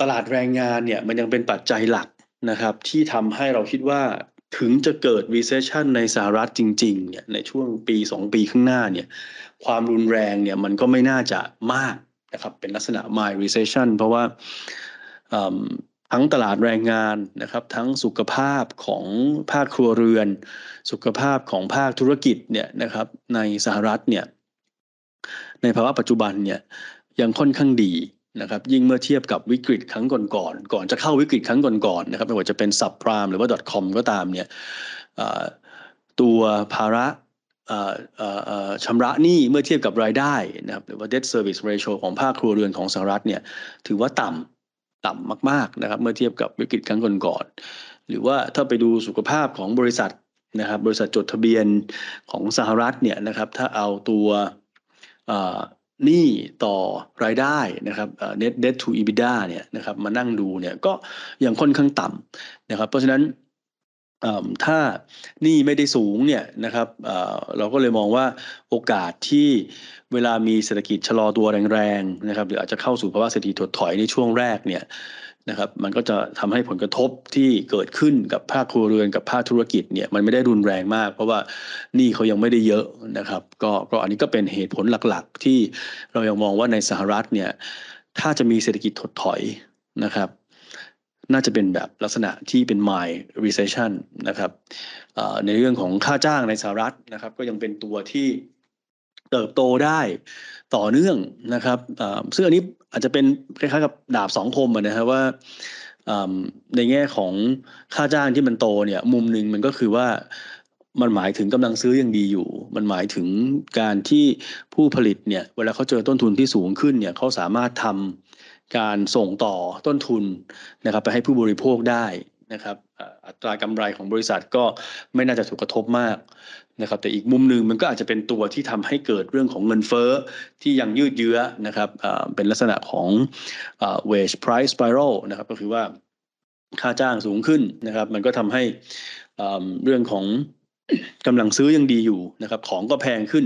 ตลาดแรงงานเนี่ยมันยังเป็นปัจจัยหลักนะครับ ที่ทำให้เราคิดว่าถึงจะเกิด recession ในสหรัฐจริงๆเนี่ยในช่วงปีสองปีข้างหน้าเนี่ยความรุนแรงเนี่ยมันก็ไม่น่าจะมากนะครับเป็นลักษณะ mild recession เพราะว่า ทั้งตลาดแรงงานนะครับ ทั้งสุขภาพของภาคครัวเรือน สุขภาพของภาคธุรกิจเนี่ยนะครับ ในสหรัฐเนี่ย ในภาวะปัจจุบันเนี่ยยังค่อนข้างดีนะครับยิ่งเมื่อเทียบกับวิกฤตครั้งก่อนๆกก่อนจะเข้าวิกฤตครั้งก่อนๆนะครับไม่ว่าจะเป็นซับพรามหรือว่า .com ก็ตามเนี่ยตัวภาระชำระหนี้เมื่อเทียบกับรายได้นะครับหรือว่า debt service ratio ของภาคครัวเรือนของสหรัฐเนี่ยถือว่าต่ำ ต่ำมากๆนะครับ เมื่อเทียบกับวิกฤตครั้งก่อนๆหรือว่าถ้าไปดูสุขภาพของบริษัทนะครับ บริษัทจดทะเบียนของสหรัฐเนี่ยนะครับ ถ้าเอาตัวหนี้ต่อรายได้นะครับ net debt to EBITDA เนี่ยนะครับมานั่งดูเนี่ยก็ยังค่อนข้างต่ำนะครับ เพราะฉะนั้น ถ้านี่ไม่ได้สูงเนี่ยนะครับเราก็เลยมองว่าโอกาสที่เวลามีเศรษฐกิจชะลอตัวแรงๆนะครับหรืออาจจะเข้าสู่ภาวะเศรษฐกิจถดถอยในช่วงแรกเนี่ยนะครับมันก็จะทำให้ผลกระทบที่เกิดขึ้นกับภาคครัวเรือนกับภาคธุรกิจเนี่ยมันไม่ได้รุนแรงมาก เพราะว่านี่เขายังไม่ได้เยอะนะครับก็ก็อันนี้ก็เป็นเหตุผลหลักๆ ที่เรายังมองว่าในสหรัฐเนี่ยถ้าจะมีเศรษฐกิจถดถอยนะครับ น่าจะเป็นแบบลักษณะที่เป็น mild recession นะครับในเรื่องของค่าจ้างในสหรัฐนะครับ ก็ยังเป็นตัวที่เติบโตได้ต่อเนื่องนะครับซึ่งอันนี้อาจจะเป็นคล้ายๆกับดาบสองคมนะครับว่าในแง่ของค่าจ้างที่มันโตเนี่ยมุมหนึ่งมันก็คือว่ามันหมายถึงกำลังซื้อยังดีอยู่ มันหมายถึงการที่ผู้ผลิตเนี่ยเวลาเขาเจอต้นทุนที่สูงขึ้นเนี่ยเขาสามารถทำ การส่งต่อต้นทุนนะครับไปให้ผู้บริโภคได้นะครับอัตรากำไรของบริษัทก็ไม่น่าจะถูกกระทบมากนะครับแต่อีกมุมหนึ่งมันก็อาจจะเป็นตัวที่ทำให้เกิดเรื่องของเงินเฟ้อที่ยังยืดเยื้อนะครับเป็นลักษณะของ wage price spiral นะครับก็คือว่าค่าจ้างสูงขึ้นนะครับ มันก็ทำให้เรื่องของกำลังซื้อยังดีอยู่นะครับ ของก็แพงขึ้น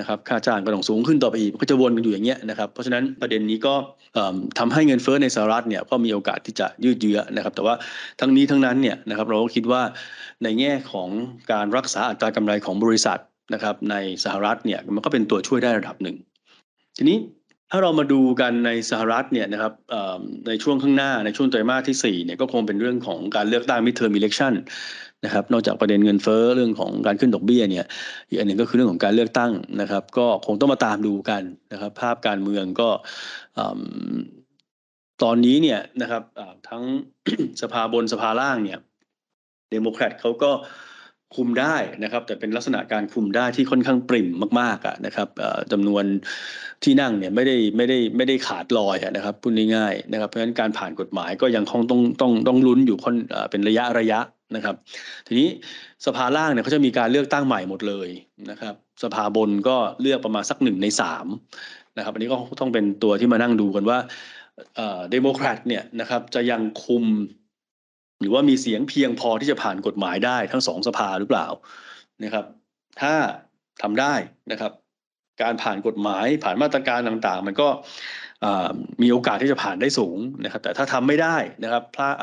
นะครับค่าจ้างก็ต้องสูงขึ้นต่อไปอีกก็จะวนกันอยู่อย่างเงี้ยนะครับเพราะฉะนั้นประเด็นนี้ก็ทำให้เงินเฟ้อในสหรัฐเนี่ยก็มีโอกาสที่จะยืดเยื้อนะครับ แต่ว่าทั้งนี้ทั้งนั้นเนี่ยนะครับเราก็คิดว่าในแง่ของการรักษาอัตรากำไรของบริษัทนะครับในสหรัฐเนี่ยมันก็เป็นตัวช่วยได้ระดับหนึ่ง ทีนี้ถ้าเรามาดูกันในสหรัฐเนี่ยนะครับในช่วงข้างหน้าในช่วงไตรมาสที่4เนี่ยก็คงเป็นเรื่องของการเลือกตั้ง midterm election นะครับ นอกจากประเด็นเงินเฟ้อเรื่องของการขึ้นดอกเบี้ยเนี่ย อีกอันหนึ่งก็คือเรื่องของการเลือกตั้งนะครับ ก็คงต้องมาตามดูกันนะครับ ภาพการเมืองก็ตอนนี้เนี่ยนะครับทั้งสภาบนสภาล่างเนี่ยเดโมแครตเขาก็คุมได้นะครับ แต่เป็นลักษณะการคุมได้ที่ค่อนข้างปริ่มมากๆนะครับจำนวนที่นั่งเนี่ยไม่ได้ไม่ได้ไม่ได้ขาดลอยนะครับพูดง่ายๆนะครับเพราะฉะนั้นการผ่านกฎหมายก็ยังคงต้องต้องต้องลุ้นอยู่ค่อนเป็นระยะระยะ นะครับ ทีนี้สภาล่างเนี่ยเขาจะมีการเลือกตั้งใหม่หมดเลยนะครับ สภาบนก็เลือกประมาณสักหนึ่งในสามนะครับ อันนี้ก็ต้องเป็นตัวที่มานั่งดูกันว่าเดโมแครตเนี่ยนะครับจะยังคุม หรือว่ามีเสียงเพียงพอที่จะผ่านกฎหมายได้ทั้งสองสภาหรือเปล่านะครับ ถ้าทำได้นะครับ การผ่านกฎหมายผ่านมาตรการต่างๆ มันก็ มีโอกาสที่จะผ่านได้สูงนะครับ แต่ถ้าทำไม่ได้นะครับพลาด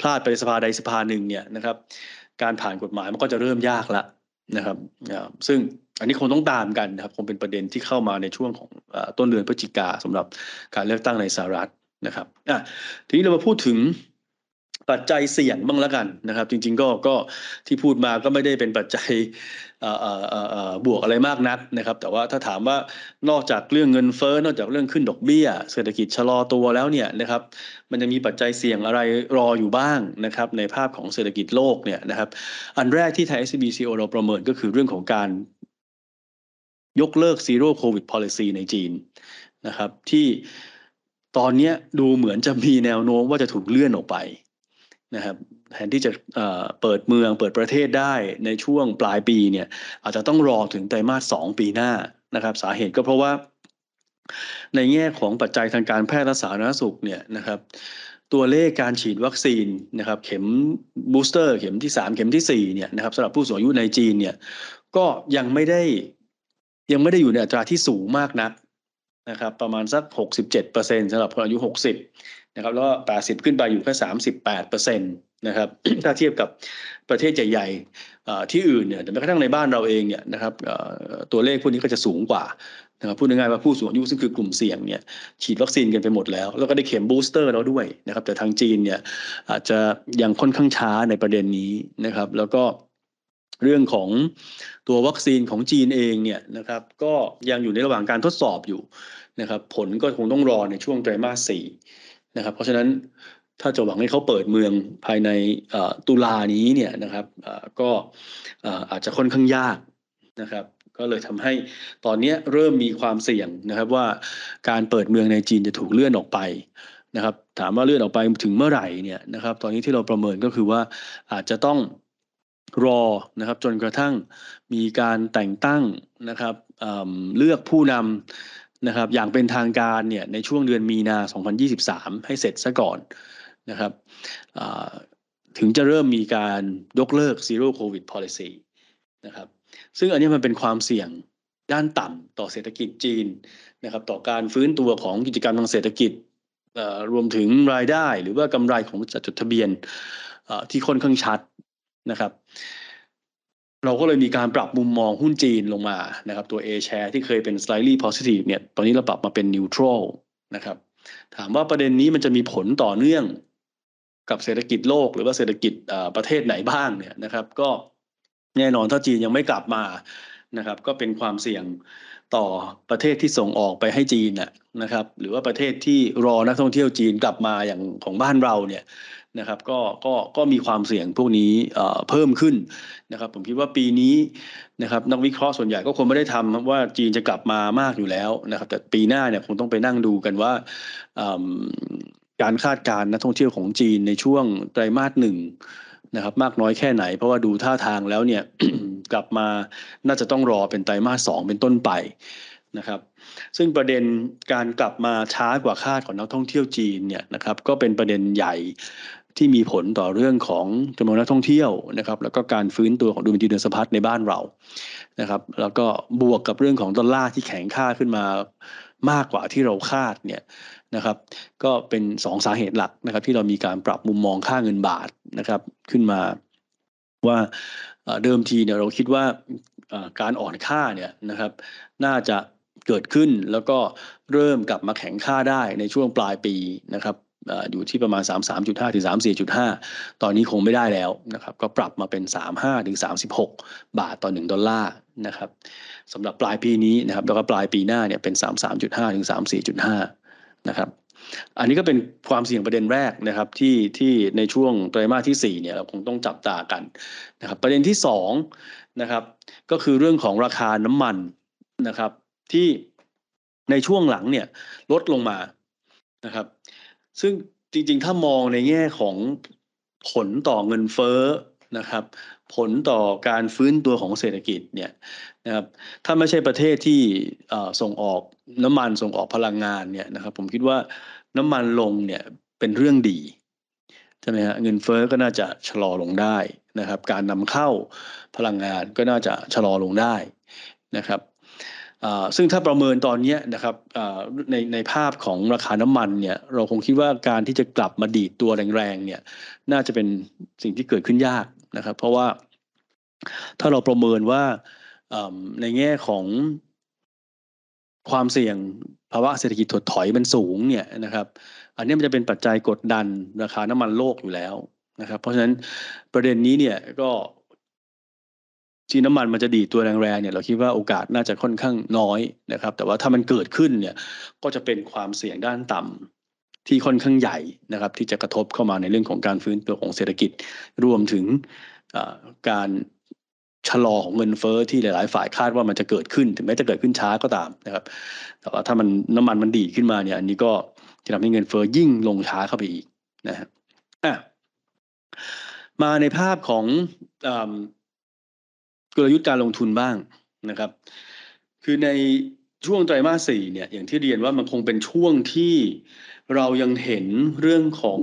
พลาดไปสภาใดสภาหนึ่งเนี่ยนะครับ การผ่านกฎหมายมันก็จะเริ่มยากละนะครับซึ่งอันนี้คงต้องตามกันนะครับคงเป็นประเด็นที่เข้ามาในช่วงของต้นเดือนพฤศจิกาสำหรับการเลือกตั้งในสหรัฐนะครับทีนี้เรามาพูดถึง ปัจจัยเสี่ยงบ้างล้วกันนะครับ จริง ๆ ก็ก็ที่พูดมาก็ไม่ได้เป็นปัจจัยบวกอะไรมากนักนะครับ แต่ว่าถ้าถามว่านอกจากเรื่องเงินเฟ้อนอกจากเรื่องขึ้นดอกเบี้ย เศรษฐกิจชะลอตัวแล้วเนี่ยนะครับ มันจะมีปัจจัยเสี่ยงอะไรรออยู่บ้างนะครับในภาพของเศรษฐกิจโลกเนี่ยนะครับ อันแรกที่ไทย SBCO เราประเมินก็คือเรื่องของการยกเลิก zero covid policy ในจีนนะครับ ที่ตอนนี้ดูเหมือนจะมีแนวโน้มว่าจะถูกเลื่อนออกไป นะครับแทนที่จะเปิดเมืองเปิดประเทศได้ในช่วงปลายปีเนี่ยอาจจะต้องรอถึงไตรมาสสองปีหน้านะครับ สาเหตุก็เพราะว่า ในแง่ของปัจจัยทางการแพทย์และสาธารณสุขเนี่ยนะครับ ตัวเลขการฉีดวัคซีนนะครับ เข็มบูสเตอร์ เข็มที่สามเข็มที่สี่เนี่ยนะครับสำหรับผู้สูงอายุในจีนเนี่ยก็ยังไม่ได้ยังไม่ได้อยู่ในอัตราที่สูงมากนักนะครับประมาณสักหกสิบเจ็ดเปอร์เซ็นสำหรับคนอายุหกสิบ นะครับแล้วก็80 ขึ้นไปอยู่แค่38เปอร์เซ็นตนะครับถ้าเทียบกับประเทศใหญ่ๆที่อื่นเนี่ยแต่แม้กระทั่งในบ้านเราเองเนี่ยนะครับตัวเลขพวกนี้ก็จะสูงกว่านะครับพูดง่ายๆว่าผู้สูงอายุซึ่งคือกลุ่มเสี่ยงเนี่ยฉีดวัคซีนกันไปหมดแล้ว แล้วก็ได้เข็มบูสเตอร์แล้วด้วยนะครับแต่ทางจีนเนี่ยอาจจะยังค่อนข้างช้าในประเด็นนี้นะครับ แล้วก็เรื่องของตัววัคซีนของจีนเองเนี่ยนะครับก็ยังอยู่ในระหว่างการทดสอบอยู่นะครับผลก็คงต้องรอในช่วงไตรมาสสี่ นะครับ เพราะฉะนั้นถ้าจะหวังให้เขาเปิดเมืองภายในตุลานี้เนี่ยนะครับก็อาจจะค่อนข้างยากนะครับ ก็เลยทำให้ตอนนี้เริ่มมีความเสี่ยงนะครับว่าการเปิดเมืองในจีนจะถูกเลื่อนออกไปนะครับ ถามว่าเลื่อนออกไปถึงเมื่อไหร่เนี่ยนะครับ ตอนนี้ที่เราประเมินก็คือว่าอาจจะต้องรอนะครับจนกระทั่งมีการแต่งตั้งนะครับเลือกผู้นำ นะครับอย่างเป็นทางการเนี่ยในช่วงเดือนมีนา 2023 ให้เสร็จซะก่อนนะครับถึงจะเริ่มมีการยกเลิก zero covid policy นะครับซึ่งอันนี้มันเป็นความเสี่ยงด้านต่ำต่อเศรษฐกิจจีนนะครับต่อการฟื้นตัวของกิจกรรมทางเศรษฐกิจรวมถึงรายได้หรือว่ากำไรของจัดจดทะเบียนที่ค่อนข้างชัดนะครับ เราก็เลยมีการปรับมุมมองหุ้นจีนลงมานะครับตัว A share ที่เคยเป็น slightly positive เนี่ยตอนนี้เราปรับมาเป็น neutral นะครับถามว่าประเด็นนี้มันจะมีผลต่อเนื่องกับเศรษฐกิจโลกหรือว่าเศรษฐกิจประเทศไหนบ้างเนี่ยนะครับ ก็แน่นอนถ้าจีนยังไม่กลับมานะครับ ก็เป็นความเสี่ยงต่อประเทศที่ส่งออกไปให้จีนนะครับ หรือว่าประเทศที่รอนักท่องเที่ยวจีนกลับมาอย่างของบ้านเราเนี่ย นะครับก็ก็ก็มีความเสี่ยงพวกนี้เพิ่มขึ้นนะครับ ผมคิดว่าปีนี้นะครับนักวิเคราะห์ส่วนใหญ่ก็คงไม่ได้ทำว่าจีนจะกลับมามากอยู่แล้วนะครับ แต่ปีหน้าเนี่ยคงต้องไปนั่งดูกันว่าการคาดการณ์นักท่องเที่ยวของจีนในช่วงไตรมาสหนึ่งนะครับ มากน้อยแค่ไหน เพราะว่าดูท่าทางแล้วเนี่ยกลับมาน่าจะต้องรอเป็นไตรมาสสองเป็นต้นไปนะครับซึ่งประเด็นการกลับมาช้ากว่าคาดของนักท่องเที่ยวจีนเนี่ยนะครับก็เป็นประเด็นใหญ่ ที่มีผลต่อเรื่องของจำนวนนักท่องเที่ยวนะครับแล้วก็การฟื้นตัวของดูบัญชีเดินสะพัดในบ้านเรานะครับแล้วก็บวกกับเรื่องของดอลลาร์ที่แข็งค่าขึ้นมามากกว่าที่เราคาดเนี่ยนะครับก็เป็นสองสาเหตุหลักนะครับที่เรามีการปรับมุมมองค่าเงินบาทนะครับขึ้นมาว่าเดิมทีเนี่ยเราคิดว่าการอ่อนค่าเนี่ยนะครับน่าจะเกิดขึ้นแล้วก็เริ่มกลับมาแข็งค่าได้ในช่วงปลายปีนะครับ อยู่ที่ประมาณ 33.5 ถึง 34.5 ตอนนี้คงไม่ได้แล้วนะครับ ก็ปรับมาเป็น 35 ถึง 36 บาทต่อ 1 ดอลลาร์นะครับสำหรับปลายปีนี้นะครับ แล้วก็ปลายปีหน้าเนี่ยเป็น 33.5 ถึง 34.5 นะครับ อันนี้ก็เป็นความเสี่ยงประเด็นแรกนะครับที่ที่ในช่วงไตรมาสที่4เนี่ยเราคงต้องจับตากันนะครับ ประเด็นที่2นะครับ ก็คือเรื่องของราคาน้ำมันนะครับที่ในช่วงหลังเนี่ยลดลงมานะครับ ซึ่งจริงๆ ถ้ามองในแง่ของผลต่อเงินเฟ้อนะครับ ผลต่อการฟื้นตัวของเศรษฐกิจเนี่ยนะครับถ้าไม่ใช่ประเทศที่ส่งออกน้ำมันส่งออกพลังงานเนี่ยนะครับ ผมคิดว่าน้ำมันลงเนี่ยเป็นเรื่องดีใช่ไหมฮะเงินเฟ้อก็น่าจะชะลอลงได้นะครับ การนำเข้าพลังงานก็น่าจะชะลอลงได้นะครับ ซึ่งถ้าประเมินตอนนี้นะครับในในภาพของราคาน้ำมันเนี่ยเราคงคิดว่าการที่จะกลับมาดีดตัวแรงๆเนี่ยน่าจะเป็นสิ่งที่เกิดขึ้นยากนะครับ เพราะว่าถ้าเราประเมินว่าในแง่ของความเสี่ยงภาวะเศรษฐกิจถดถอยมันสูงเนี่ยนะครับ อันนี้มันจะเป็นปัจจัยกดดันราคาน้ำมันโลกอยู่แล้วนะครับ เพราะฉะนั้นประเด็นนี้เนี่ยก็ ที่น้ำมันมันจะดีตัวแรงๆเนี่ยเราคิดว่าโอกาสน่าจะค่อนข้างน้อยนะครับ แต่ว่าถ้ามันเกิดขึ้นเนี่ยก็จะเป็นความเสี่ยงด้านต่ำที่ค่อนข้างใหญ่นะครับ ที่จะกระทบเข้ามาในเรื่องของการฟื้นตัวของเศรษฐกิจ รวมถึงการชะลอของเงินเฟอ้อที่หลาย ๆ ฝ่ายคาดว่ามันจะเกิดขึ้น ถึงแม้จะเกิดขึ้นช้าก็ตามนะครับ แต่ว่าถ้ามันน้ำมันมันดีขึ้นมาเนี่ย อันนี้ก็จะทำให้เงินเฟอ้อยิ่งลงช้าเข้าไปอีกนะฮะมาในภาพของ กลยุทธ์การลงทุนบ้างนะครับ คือในช่วงไตรมาสสี่เนี่ยอย่างที่เรียนว่ามันคงเป็นช่วงที่เรายังเห็นเรื่องของ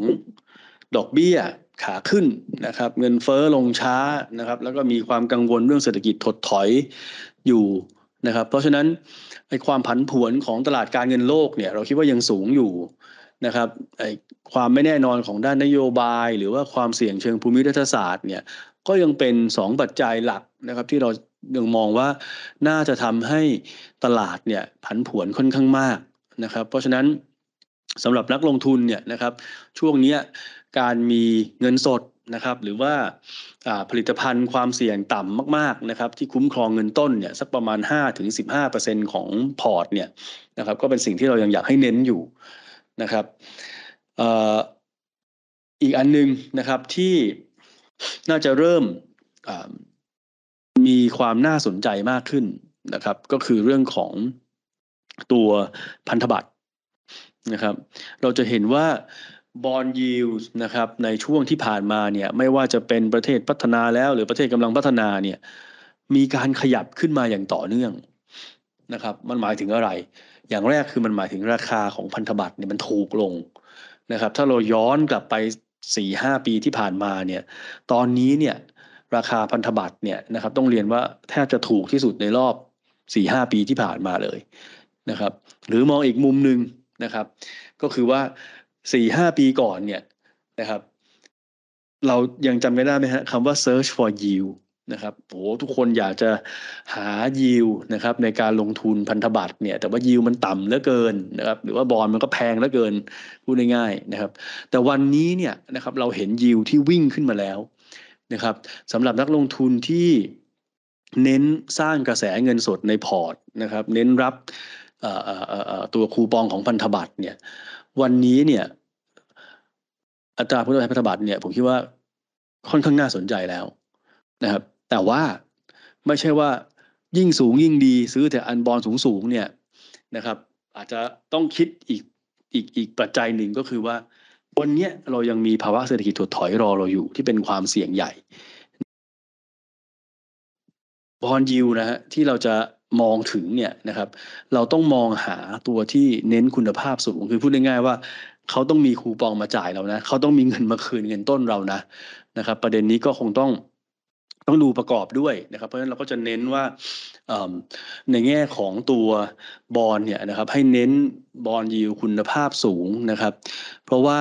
ดอกเบี้ยขาขึ้นนะครับ เงินเฟอ้อลงช้านะครับ แล้วก็มีความกังวลเรื่องเศรษฐกิจถดถอยอยู่นะครับ เพราะฉะนั้นไอความผันผวนของตลาดการเงินโลกเนี่ย เราคิดว่ายังสูงอยู่ นะครับไอความไม่แน่นอนของด้านนโยบาย หรือว่าความเสี่ยงเชิงภูมิรัฐศาสตร์เนี่ยก็ยังเป็นสองปัจจัยหลักนะครับที่เรายังมองว่าน่าจะทำให้ตลาดเนี่ยผันผวนค่อนข้างมากนะครับ เพราะฉะนั้นสำหรับนักลงทุนเนี่ยนะครับช่วงนี้การมีเงินสดนะครับหรือว่าผลิตภัณฑ์ความเสี่ยงต่ำมากๆนะครับที่คุ้มครองเงินต้นเนี่ยสักประมาณ 5-15%ของพอร์ตเนี่ยนะครับก็เป็นสิ่งที่เรายังอยากให้เน้นอยู่ นะครับอีกอันนึงนะครับที่น่าจะเริ่มมีความน่าสนใจมากขึ้นนะครับ ก็คือเรื่องของตัวพันธบัตรนะครับ เราจะเห็นว่าบอลยิวนะครับในช่วงที่ผ่านมาเนี่ยไม่ว่าจะเป็นประเทศพัฒนาแล้ว หรือประเทศกำลังพัฒนาเนี่ยมีการขยับขึ้นมาอย่างต่อเนื่องนะครับ มันหมายถึงอะไร อย่างแรกคือมันหมายถึงราคาของพันธบัตรเนี่ยมันถูกลงนะครับ ถ้าเราย้อนกลับไปสี่ห้าปีที่ผ่านมาเนี่ย ตอนนี้เนี่ยราคาพันธบัตรเนี่ยนะครับ ต้องเรียนว่าแทบจะถูกที่สุดในรอบสี่ห้าปีที่ผ่านมาเลยนะครับ หรือมองอีกมุมหนึ่งนะครับ ก็คือว่าสี่ห้าปีก่อนเนี่ยนะครับ เรายังจำไม่ได้ไหมฮะคำว่า search for yield นะครับโอ้ทุกคนอยากจะหายิวนะครับในการลงทุนพันธบัตรเนี่ยแต่ว่ายิวมันต่ำเหลือเกินนะครับหรือว่าบอลมันก็แพงเหลือเกินพูดง่ายๆนะครับ แต่วันนี้เนี่ยนะครับเราเห็นยิวที่วิ่งขึ้นมาแล้วนะครับสำหรับนักลงทุนที่เน้นสร้างกระแสเงินสดในพอร์ตนะครับเน้นรับตัวคูปองของพันธบัตรเนี่ยวันนี้เนี่ยอัตราผลตอบแทนพันธบัตรเนี่ยผมคิดว่าค่อนข้างน่าสนใจแล้วนะครับ แต่ว่าไม่ใช่ว่ายิ่งสูงยิ่งดีซื้อแต่อันบอลสูงสูงเนี่ยนะครับ อาจจะต้องคิดอีกอีกอีกปัจจัยหนึ่งก็คือว่าวันนี้เรายังมีภาวะเศรษฐกิจถดถอยรอเราอยู่ที่เป็นความเสี่ยงใหญ่บอลยิวนะฮะที่เราจะมองถึงเนี่ยนะครับ เราต้องมองหาตัวที่เน้นคุณภาพสูงคือพูดง่ายๆว่าเขาต้องมีคูปองมาจ่ายเรานะเขาต้องมีเงินมาคืนเงินต้นเรานะนะครับ ประเด็นนี้ก็คงต้อง ต้องดูประกอบด้วยนะครับ เพราะฉะนั้นเราก็จะเน้นว่าในแง่ของตัวบอลเนี่ยนะครับให้เน้น bond yield คุณภาพสูงนะครับ เพราะว่า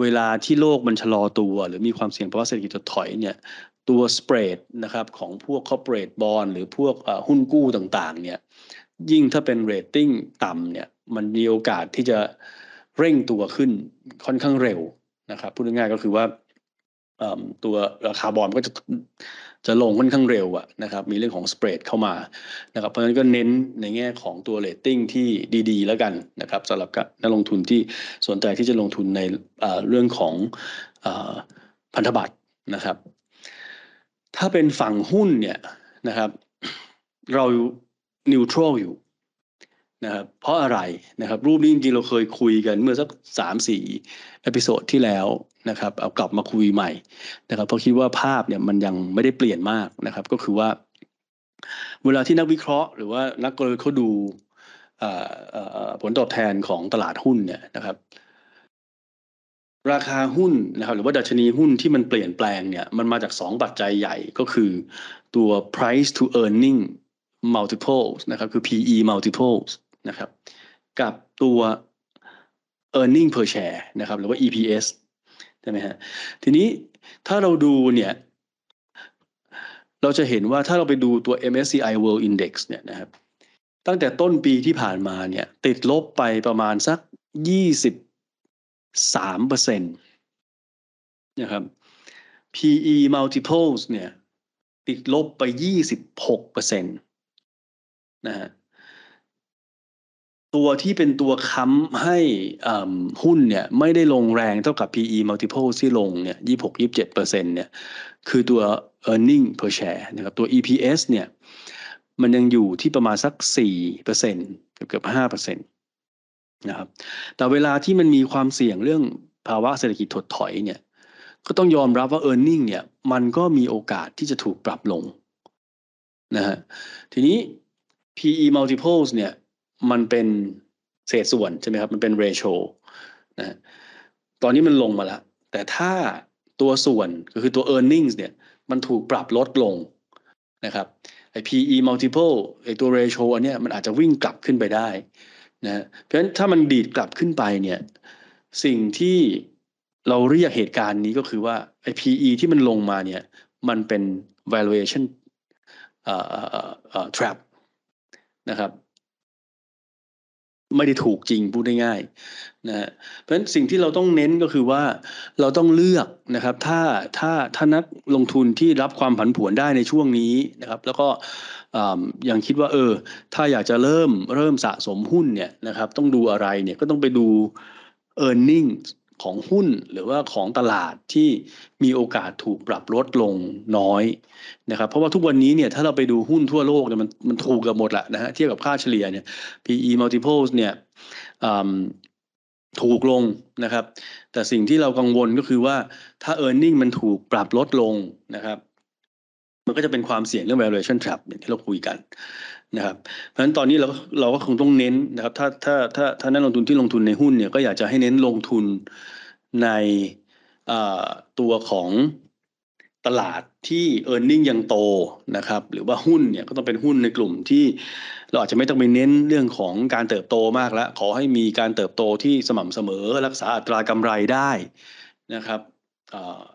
เวลาที่โลกมันชะลอตัว หรือมีความเสี่ยงภาวะเศรษฐกิจถดถอยเนี่ยตัว spread นะครับของพวก corporate bond หรือพวกหุ้นกู้ต่างๆเนี่ยยิ่งถ้าเป็นเรตติ้งต่ำเนี่ยมันมีโอกาสที่จะเร่งตัวขึ้นค่อนข้างเร็วนะครับพูดง่ายๆก็คือว่าตัวราคาบอลก็จะ จะลงค่อนข้างเร็วอะนะครับมีเรื่องของ spread เข้ามานะครับเพราะฉะนั้นก็เน้นในแง่ของตัวเลตติ้งที่ดีๆ แล้วกันนะครับสำหรับนักลงทุนที่สนใจที่จะลงทุนในเรื่องของพันธบัตรนะครับ ถ้าเป็นฝั่งหุ้นเนี่ยนะครับเรา neutral อยู่ นะครับเพราะอะไรนะครับรูปนี้จริงๆเราเคยคุยกันเมื่อสักสามสี่ episode ที่แล้วนะครับเอากลับมาคุยใหม่นะครับเพราะคิดว่าภาพเนี่ยมันยังไม่ได้เปลี่ยนมากนะครับ ก็คือว่า เวลาที่นักวิเคราะห์ หรือว่านักกลยุทธ์เขาดูผลตอบแทนของตลาดหุ้นเนี่ยนะครับ ราคาหุ้นนะครับหรือว่าดัชนีหุ้นที่มันเปลี่ยนแปลงเนี่ยมันมาจากสองปัจจัยใหญ่ก็คือตัว price to earning multiples นะครับคือ PE multiples นะครับกับตัว earning per share นะครับหรือว่า EPS ใช่ไหมฮะทีนี้ถ้าเราดูเนี่ยเราจะเห็นว่าถ้าเราไปดูตัว MSCI World Index เนี่ยนะครับตั้งแต่ต้นปีที่ผ่านมาเนี่ยติดลบไปประมาณสักยี่สิบสามเปอร์เซ็นต์นะครับ PE multiples เนี่ยติดลบไปยี่สิบหกเปอร์เซ็นต์นะฮะ ตัวที่เป็นตัวค้ำให้หุ้นเนี่ยไม่ได้ลงแรงเท่ากับ PE multiple ที่ลงเนี่ยยี่หกยี่บเจ็ดเปอร์เซ็นเนี่ยคือตัว earning per share นะครับตัว EPS เนี่ยมันยังอยู่ที่ประมาณสักสี่เปอร์เซ็นเกือบเกือบห้าเปอร์เซ็นต์นะครับแต่เวลาที่มันมีความเสี่ยงเรื่องภาวะเศรษฐกิจถดถอยเนี่ยก็ต้องยอมรับว่า e a r n i n g เนี่ยมันก็มีโอกาสที่จะถูกปรับลงนะฮะทีนี้ PE multiples เนี่ย มันเป็นเศษส่วนใช่ไหมครับ มันเป็น ratio นะตอนนี้มันลงมาแล้ว แต่ถ้าตัวส่วนก็คือตัว earnings เนี่ย มันถูกปรับลดลงนะครับไอ้ PE multiple ไอ้ตัว ratio อันเนี้ยมันอาจจะวิ่งกลับขึ้นไปได้นะเพราะฉะนั้นถ้ามันดีดกลับขึ้นไปเนี่ยสิ่งที่เราเรียกเหตุการณ์นี้ก็คือว่าไอ้ PE ที่มันลงมาเนี่ยมันเป็น valuation trap นะครับ ไม่ได้ถูกจริงพูดง่ายๆนะฮะเพราะฉะนั้นสิ่งที่เราต้องเน้นก็คือว่าเราต้องเลือกนะครับ ถ้าถ้าถ้านักลงทุนที่รับความผันผวนได้ในช่วงนี้นะครับ แล้วก็ยังคิดว่าเออ ถ้าอยากจะเริ่มเริ่มสะสมหุ้นเนี่ยนะครับ ต้องดูอะไรเนี่ยก็ต้องไปดู e a r n i n g ของหุ้นหรือว่าของตลาดที่มีโอกาสถูกปรับลดลงน้อยนะครับเพราะว่าทุกวันนี้เนี่ยถ้าเราไปดูหุ้นทั่วโลกเนี่ยมันมันถูกกับหมดแหละนะฮะเทียบกับค่าเฉลี่ยเนี่ย PE multiples เนี่ยถูกลงนะครับ แต่สิ่งที่เรากังวลก็คือว่าถ้า e a r n i n g มันถูกปรับลดลงนะครับ มันก็จะเป็นความเสี่ยงเรื่อง valuation trap อย่างที่เราคุยกัน นะครับ เพราะฉะนั้นตอนนี้เราเราก็คงต้องเน้นนะครับ ถ้าถ้าถ้าถ้านักลงทุนที่ลงทุนในหุ้นเนี่ยก็อยากจะให้เน้นลงทุนในตัวของตลาดที่ e a r n i n g ยังโตนะครับ หรือว่าหุ้นเนี่ยก็ต้องเป็นหุ้นในกลุ่มที่เราอาจจะไม่ต้องไปเน้นเรื่องของการเติบโตมากแล้ว ขอให้มีการเติบโตที่สม่ำเสมอรักษาอัตรากำไรได้นะครับ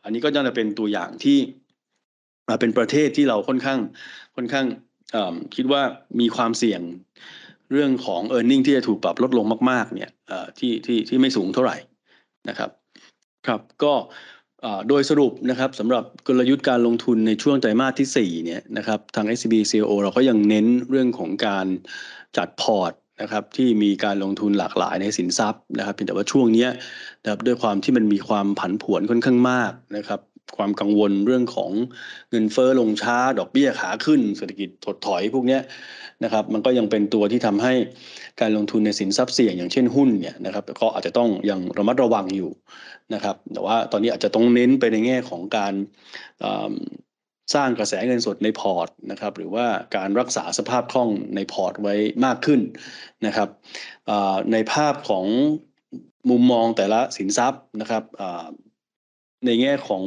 อันนี้ก็จะเป็นตัวอย่างที่เป็นประเทศที่เราค่อนข้างค่อนข้าง คิดว่ามีความเสี่ยงเรื่องของ e a r n i n g ที่จะถูกปรับลดลงมากๆเนี่ยที่ที่ที่ไม่สูงเท่าไหร่นะครับครับก็โดยสรุปนะครับสำหรับกลยุทธ์การลงทุนในช่วงไตรมาสที่ 4 เนี่ยนะครับทาง SCB COO เราก็ยังเน้นเรื่องของการจัดพอร์ตนะครับที่มีการลงทุนหลากหลายในสินทรัพย์นะครับเพียงแต่ว่าช่วงนี้นะครับด้วยความที่มันมีความผันผวนค่อนข้างมากนะครับ ความกังวลเรื่องของเงินเฟอ้อลงช้า ดอกเบี้ยขาขึ้น เศรษฐกิจถดถอยพวกนี้นะครับ มันก็ยังเป็นตัวที่ทำให้การลงทุนในสินทรัพย์เสี่ยงอย่างเช่นหุ้นเนี่ยนะครับก็อาจจะต้องยังระมัดระวังอยู่นะครับแต่ว่าตอนนี้อาจจะต้องเน้นไปในแง่ของการสร้างกระแสเงินสดในพอร์ตนะครับหรือว่าการรักษาสภาพคล่องในพอร์ตไว้มากขึ้นนะครับในภาพของมุมมองแต่ละสินทรัพย์นะครับในแง่ของ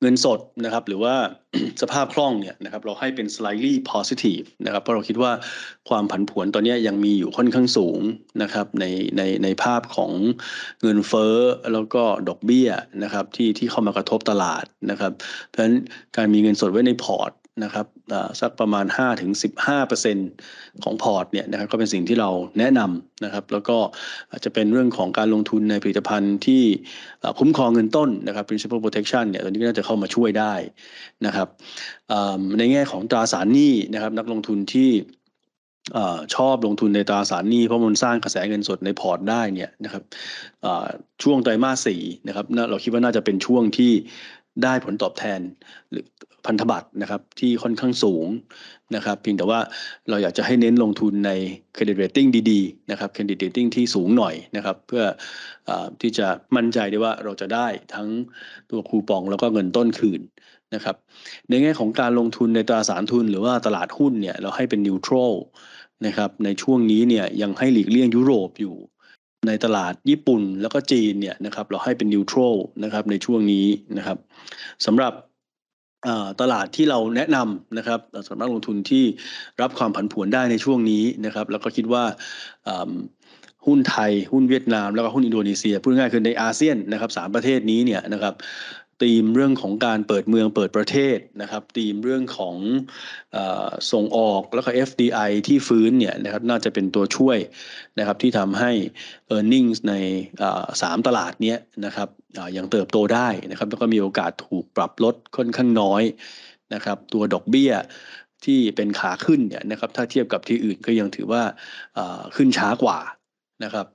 เงินสดนะครับหรือว่าสภาพคล่องเนี่ยนะครับเราให้เป็น slightly positive นะครับเพราะเราคิดว่าความผันผวนตอนนี้ยังมีอยู่ค่อนข้างสูงนะครับในในในภาพของเงินเฟ้อแล้วก็ดอกเบี้ยนะครับที่ที่เข้ามากระทบตลาดนะครับเพราะฉะนั้นการมีเงินสดไว้ในพอร์ต นะครับสักประมาณ 5-15%ของพอร์ตเนี่ยนะครับก็เป็นสิ่งที่เราแนะนำนะครับ แล้วก็อาจจะเป็นเรื่องของการลงทุนในผลิตภัณฑ์ที่คุ้มครองเงินต้นนะครับ principal protection เนี่ยตัวนี้ก็น่าจะเข้ามาช่วยได้นะครับในแง่ของตราสารหนี้นะครับ นักลงทุนที่ชอบลงทุนในตราสารหนี้เพราะมันสร้างกระแสเงินสดในพอร์ตได้เนี่ยนะครับช่วงไตรมาสสี่นะครับเราคิดว่าน่าจะเป็นช่วงที่ ได้ผลตอบแทนหรือพันธบัตรนะครับที่ค่อนข้างสูงนะครับเพียงแต่ว่าเราอยากจะให้เน้นลงทุนใน credit rating ดีๆนะครับ credit rating ที่สูงหน่อยนะครับเพื่ออที่จะมั่นใจได้ว่าเราจะได้ทั้งตัวคูปองแล้วก็เงินต้นคืนนะครับในแง่ของการลงทุนในตราสารทุนหรือว่าตลาดหุ้นเนี่ยเราให้เป็น neutral นะครับในช่วงนี้เนี่ยยังให้หลีกเลี่ยงยุโรปอยู่ ในตลาดญี่ปุ่นแล้วก็จีนเนี่ยนะครับเราให้เป็นนิวทรัลนะครับในช่วงนี้นะครับสำหรับตลาดที่เราแนะนำนะครับสำหรับลงทุนที่รับความผันผวนได้ในช่วงนี้นะครับแล้วก็คิดว่าหุ้นไทย หุ้นเวียดนาม แล้วก็หุ้นอินโดนีเซียพูดง่ายคือในอาเซียนนะครับสามประเทศนี้เนี่ยนะครับ ธีมเรื่องของการเปิดเมืองเปิดประเทศนะครับธีมเรื่องของอส่งออกแล้วก็ FDI ที่ฟื้นเนี่ยนะครับน่าจะเป็นตัวช่วยนะครับที่ทำให้ e a r n i n g ในสามตลาดนี้นะครับยังเติบโตได้นะครับแล้วก็มีโอกาสถูกปรับลดค่อนข้างน้อยนะครับตัวดอกเบี้ยที่เป็นขาขึ้นเนี่ยนะครับถ้าเทียบกับที่อื่นก็ยังถือว่าขึ้นช้ากว่า นะครับ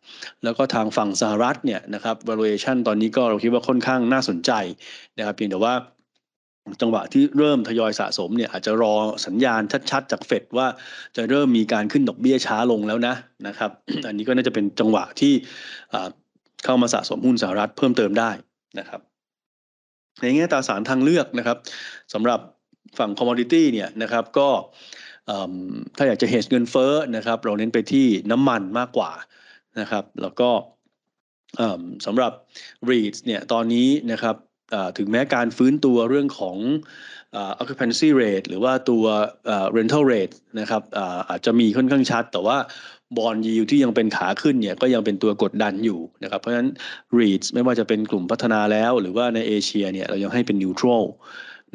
แล้วก็ทางฝั่งสหรัฐเนี่ยนะครับ valuation ตอนนี้ก็เราคิดว่าค่อนข้างน่าสนใจนะครับเพียงแต่ว่าจังหวะที่เริ่มทยอยสะสมเนี่ยอาจจะรอสัญญาณชัดๆ จากเฟดว่าจะเริ่มมีการขึ้นดอกเบี้ยช้าลงแล้วนะนะครับอันนี้ก็น่าจะเป็นจังหวะที่เข้ามาสะสมหุ้นสหรัฐเพิ่มเติมได้นะครับในแง่ตราสารทางเลือกนะครับสำหรับฝั่งคอมมอดิตี้เนี่ยนะครับก็ถ้าอยากจะเฮ d เงินเฟ้อนะครับเราเน้นไปที่น้ำมันมากกว่า นะครับ แล้วก็สำหรับ REITs เนี่ยตอนนี้นะครับถึงแม้การฟื้นตัวเรื่องของ occupancy rate หรือว่าตัว rental rate นะครับอาจจะมีค่อนข้างชัด แต่ว่าบอลยิวที่ยังเป็นขาขึ้นเนี่ยก็ยังเป็นตัวกดดันอยู่นะครับเพราะฉะนั้น REITs ไม่ว่าจะเป็นกลุ่มพัฒนาแล้วหรือว่าในเอเชียเนี่ยเรายังให้เป็น neutral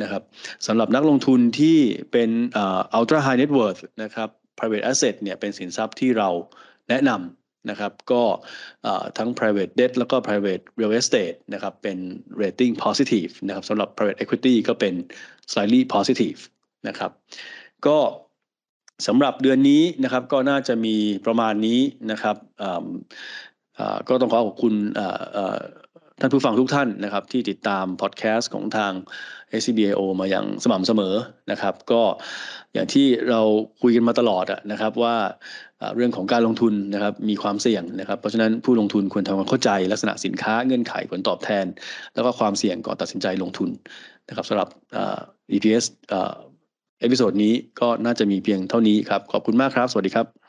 นะครับสำหรับนักลงทุนที่เป็น ultra high net worth นะครับ private asset เนี่ยเป็นสินทรัพย์ที่เราแนะนำ นะครับก็ทั้ง private debt แล้วก็ private real estate นะครับเป็น rating positive นะครับสำหรับ private equity ก็เป็น slightly positive นะครับก็สำหรับเดือนนี้นะครับก็น่าจะมีประมาณนี้นะครับก็ต้องขอขอบคุณท่านผู้ฟังทุกท่านนะครับ ที่ติดตามพอดแคสต์ของทาง SCBIO มาอย่างสม่ำเสมอนะครับ ก็อย่างที่เราคุยกันมาตลอดนะครับว่า เรื่องของการลงทุนนะครับมีความเสี่ยงนะครับ เพราะฉะนั้นผู้ลงทุนควรทำความเข้าใจลักษณะสินค้าเงื่อนไขผลตอบแทน แล้วก็ความเสี่ยงก่อนตัดสินใจลงทุนนะครับสำหรับ EPS เอพิโซดนี้ก็น่าจะมีเพียงเท่านี้ครับ ขอบคุณมากครับ สวัสดีครับ